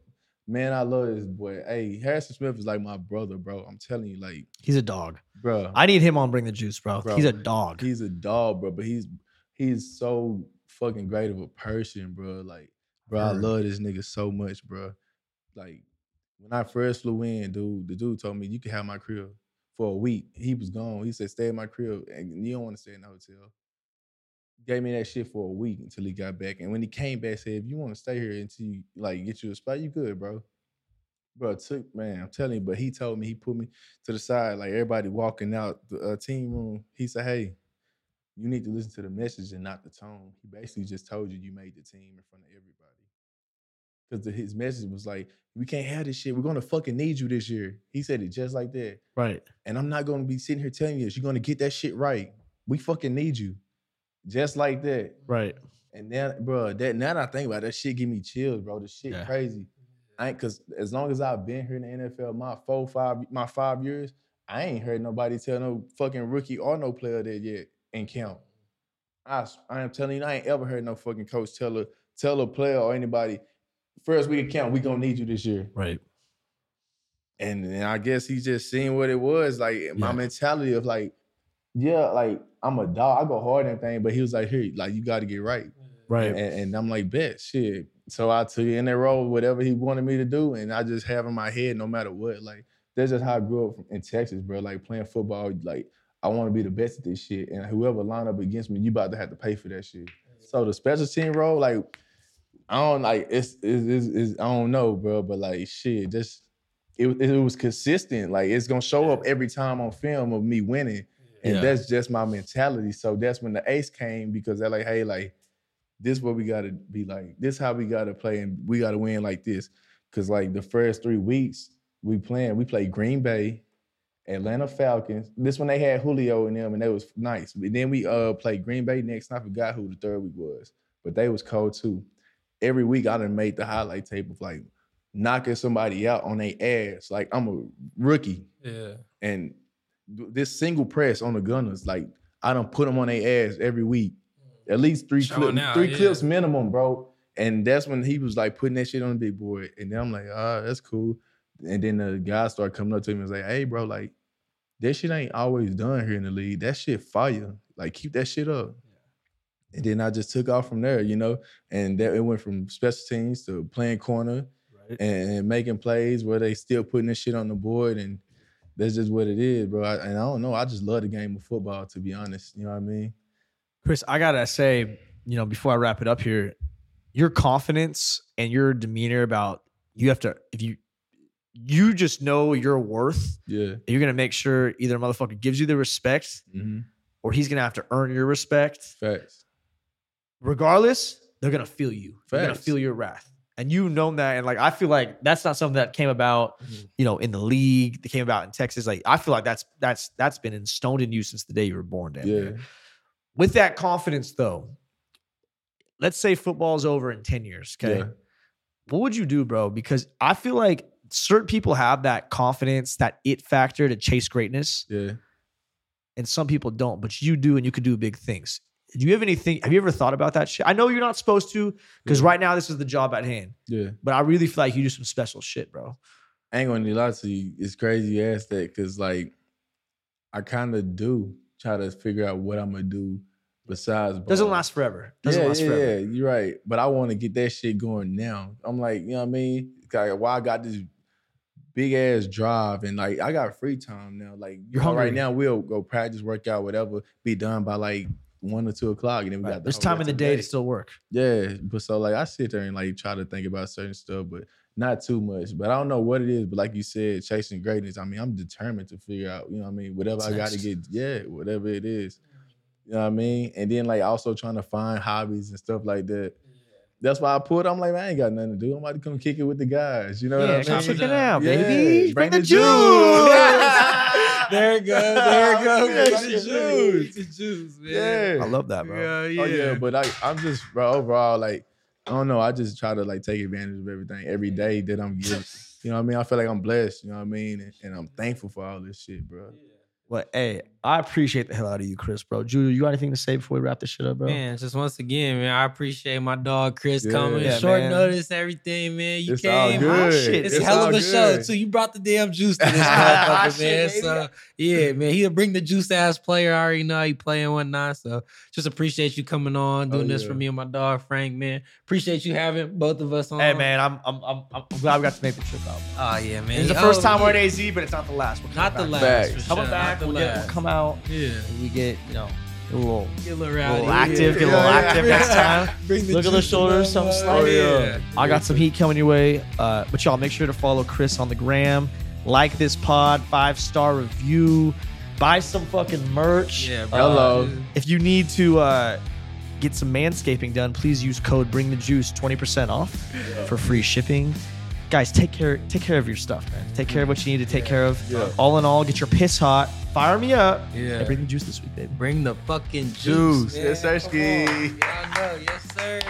Speaker 3: Man, I love this boy. Hey, Harrison Smith is like my brother, bro. I'm telling you, like,
Speaker 2: He's a dog.
Speaker 3: bro.
Speaker 2: I need him on Bring the Juice, bro.
Speaker 3: Bro,
Speaker 2: He's a dog.
Speaker 3: He's a dog, bro. But he's he's so fucking great of a person, bro. Like, bro, I love this nigga so much, bro. Like, when I first flew in, dude, the dude told me you can have my crib for a week. He was gone. He said, stay in my crib, and you don't want to stay in the hotel. Gave me that shit for a week until he got back. And when he came back, said, if you want to stay here until you like get you a spot, you good, bro. Bro, took man, I'm telling you, but he told me he put me to the side, like everybody walking out the uh, team room. He said, "Hey, you need to listen to the message and not the tone." He basically just told you you made the team in front of everybody. Because his message was like, "We can't have this shit. We're gonna fucking need you this year." He said it just like that.
Speaker 2: right.
Speaker 3: And I'm not gonna be sitting here telling you this. You're gonna get that shit right. We fucking need you, just like that.
Speaker 2: Right.
Speaker 3: And now, bro, that now that I think about it, that shit give me chills, bro. The shit
Speaker 2: Yeah.
Speaker 3: crazy. I ain't cause as long as I've been here in the NFL, my four, five, my five years, I ain't heard nobody tell no fucking rookie or no player that yet in camp. I am telling you, I ain't ever heard no fucking coach tell a tell a player or anybody, first week of camp, we gonna need you this year.
Speaker 2: Right.
Speaker 3: And, and I guess he just seeing what it was, like my
Speaker 2: Yeah.
Speaker 3: mentality of like, yeah, like I'm a dog, I go hard and everything, but he was like, here, like you got to get right.
Speaker 2: Right.
Speaker 3: And, and I'm like, bet, shit. So I took in that role, whatever he wanted me to do, and I just have in my head, no matter what. Like that's just how I grew up in Texas, bro. Like playing football, like I want to be the best at this shit, and whoever line up against me, you about to have to pay for that shit. So the special team role, like I don't like it's it's, it's, it's I don't know, bro, but like shit, just it, it was consistent. Like it's gonna show up every time on film of me winning. And
Speaker 2: Yeah.
Speaker 3: that's just my mentality. So that's when the ace came because they're like, hey, like, this what we gotta be like. This how we gotta play, and we gotta win like this. Cause like the first three weeks we playing, we played Green Bay, Atlanta Falcons. This one they had Julio in them, and that was nice. But then we uh played Green Bay next. And I forgot who the third week was, but they was cold too. Every week I done made the highlight tape of like knocking somebody out on their ass. Like I'm a rookie,
Speaker 1: Yeah.
Speaker 3: and this single press on the Gunners, like I don't put them on their ass every week, at least three clips, three
Speaker 1: yeah.
Speaker 3: clips minimum, bro. And that's when he was like putting that shit on the big board, and then I'm like, ah, that's cool. And then the guy started coming up to me and was like, hey, bro, like that shit ain't always done here in the league. That shit fire. Like keep that shit up. And then I just took off from there, you know, and that it went from special teams to playing corner
Speaker 2: Right.
Speaker 3: and, and making plays where they still putting this shit on the board, and that's just what it is, bro. I, and I don't know, I just love the game of football, to be honest. You know what I mean?
Speaker 2: Kris, I gotta say, you know, before I wrap it up here, your confidence and your demeanor about you have to if you you just know your worth,
Speaker 3: Yeah.
Speaker 2: you're gonna make sure either a motherfucker gives you the respect
Speaker 3: Mm-hmm.
Speaker 2: or he's gonna have to earn your respect.
Speaker 3: Facts.
Speaker 2: Regardless, they're gonna feel you. They're gonna feel your wrath. And you've known that. And like I feel like that's not something that came about,
Speaker 1: Mhm.
Speaker 2: you know, in the league. That came about in Texas. Like I feel like that's that's that's been instoned in you since the day you were born, damn
Speaker 3: Yeah.
Speaker 2: With that confidence, though, let's say football's over in 10 years. Okay.
Speaker 3: Yeah.
Speaker 2: What would you do, bro? Because I feel like certain people have that confidence, that it factor to chase greatness,
Speaker 3: Yeah.
Speaker 2: and some people don't, but you do, and you could do big things. Do you have anything? Have you ever thought about that shit? I know you're not supposed to, because right now this is the job at hand.
Speaker 3: Yeah.
Speaker 2: But I really feel like you do some special shit, bro.
Speaker 3: I ain't gonna lie to you. It's crazy you ask that because like I kind of do try to figure out what I'm gonna do besides
Speaker 2: Doesn't last forever. Doesn't
Speaker 3: yeah,
Speaker 2: last
Speaker 3: yeah,
Speaker 2: forever.
Speaker 3: yeah, you're right. But I want to get that shit going now. I'm like, you know what I mean? Like, why I got this big ass drive and like I got free time now. Like you
Speaker 2: You're
Speaker 3: know, right now, we'll go practice, work out, whatever, be done by like one or two o'clock, and then we got the
Speaker 2: There's time in the
Speaker 3: of
Speaker 2: day to still work.
Speaker 3: yeah, but so like I sit there and like try to think about certain stuff, but not too much. But I don't know what it is. But like you said, chasing greatness. I mean, I'm determined to figure out. You know what I mean? Whatever I got to get. Yeah, whatever it is. You know what I mean? And then like also trying to find hobbies and stuff like that. That's why I put. I'm like, man, I ain't got nothing to do. I'm about to come kick it with the guys. You know
Speaker 2: Yeah,
Speaker 3: what I
Speaker 2: check
Speaker 3: mean?
Speaker 2: it out,
Speaker 3: Yeah,
Speaker 2: baby.
Speaker 3: bring
Speaker 2: the
Speaker 3: the
Speaker 2: juice.
Speaker 1: There it goes. There it goes.
Speaker 3: Yeah,
Speaker 1: Bring the
Speaker 3: shit.
Speaker 1: juice. The juice, man.
Speaker 3: Yeah.
Speaker 2: I love that, bro.
Speaker 1: Yeah, oh, yeah.
Speaker 3: Oh yeah, but I, I'm just bro. Overall, like I don't know. I just try to like take advantage of everything every day that I'm given. You know what I mean? I feel like I'm blessed. You know what I mean? And, and I'm thankful for all this shit, bro.
Speaker 2: Well, hey, I appreciate the hell out of you, Kris, bro. Juju, you got anything to say before we wrap this shit up, bro?
Speaker 1: Man, just once again, man, I appreciate my dog Kris
Speaker 3: Yeah.
Speaker 1: coming.
Speaker 2: Yeah,
Speaker 1: Short
Speaker 2: man.
Speaker 1: notice, everything, man. You
Speaker 3: It's all
Speaker 1: came.
Speaker 3: good.
Speaker 2: shit.
Speaker 1: It's,
Speaker 3: It's
Speaker 1: a hell of
Speaker 3: all
Speaker 1: a show too. You brought the damn juice to this motherfucker, man.
Speaker 2: baby.
Speaker 1: So yeah, man, he'll bring the juice ass player. I already know how you play and whatnot. So just appreciate you coming on, doing oh, this
Speaker 3: yeah.
Speaker 1: for me and my dog Frank, man. Appreciate you having both of us on.
Speaker 2: Hey, man, I'm, I'm, I'm, I'm glad we got to make the trip out.
Speaker 1: Oh yeah, man.
Speaker 2: It's the
Speaker 1: Oh,
Speaker 2: first time
Speaker 1: yeah.
Speaker 2: we're at AZ, but it's not the last. We'll
Speaker 1: Not the
Speaker 2: back.
Speaker 1: last.
Speaker 3: Facts.
Speaker 1: for
Speaker 2: Coming back,
Speaker 1: the
Speaker 2: we'll, get, we'll
Speaker 1: last.
Speaker 2: come out.
Speaker 1: Yeah.
Speaker 2: we get, you know, a little,
Speaker 1: Get a little
Speaker 2: a
Speaker 1: rowdy.
Speaker 2: little active, get a little
Speaker 3: Yeah.
Speaker 2: active next time.
Speaker 1: Bring
Speaker 2: Look at the shoulders,
Speaker 1: along,
Speaker 2: some
Speaker 1: uh,
Speaker 2: slack.
Speaker 3: yeah.
Speaker 2: I got some heat coming your way. Uh, but y'all make sure to follow Kris on the gram. Like this pod, five star review. Buy some fucking merch.
Speaker 1: Yeah,
Speaker 2: Uh,
Speaker 1: bro.
Speaker 3: Hello.
Speaker 2: if you need to uh, get some manscaping done, please use code Bring the Juice twenty percent off for free shipping. Guys, take care take care of your stuff, man. Take care of what you need to take care of.
Speaker 3: Yeah.
Speaker 2: All in all, get your piss hot. Fire me up.
Speaker 1: Yeah.
Speaker 2: And bring the juice this week, baby.
Speaker 1: Bring the fucking
Speaker 3: Juice.
Speaker 1: juice.
Speaker 3: Yes,
Speaker 1: man.
Speaker 3: sirski.
Speaker 1: Come on. Know. Yes, sir.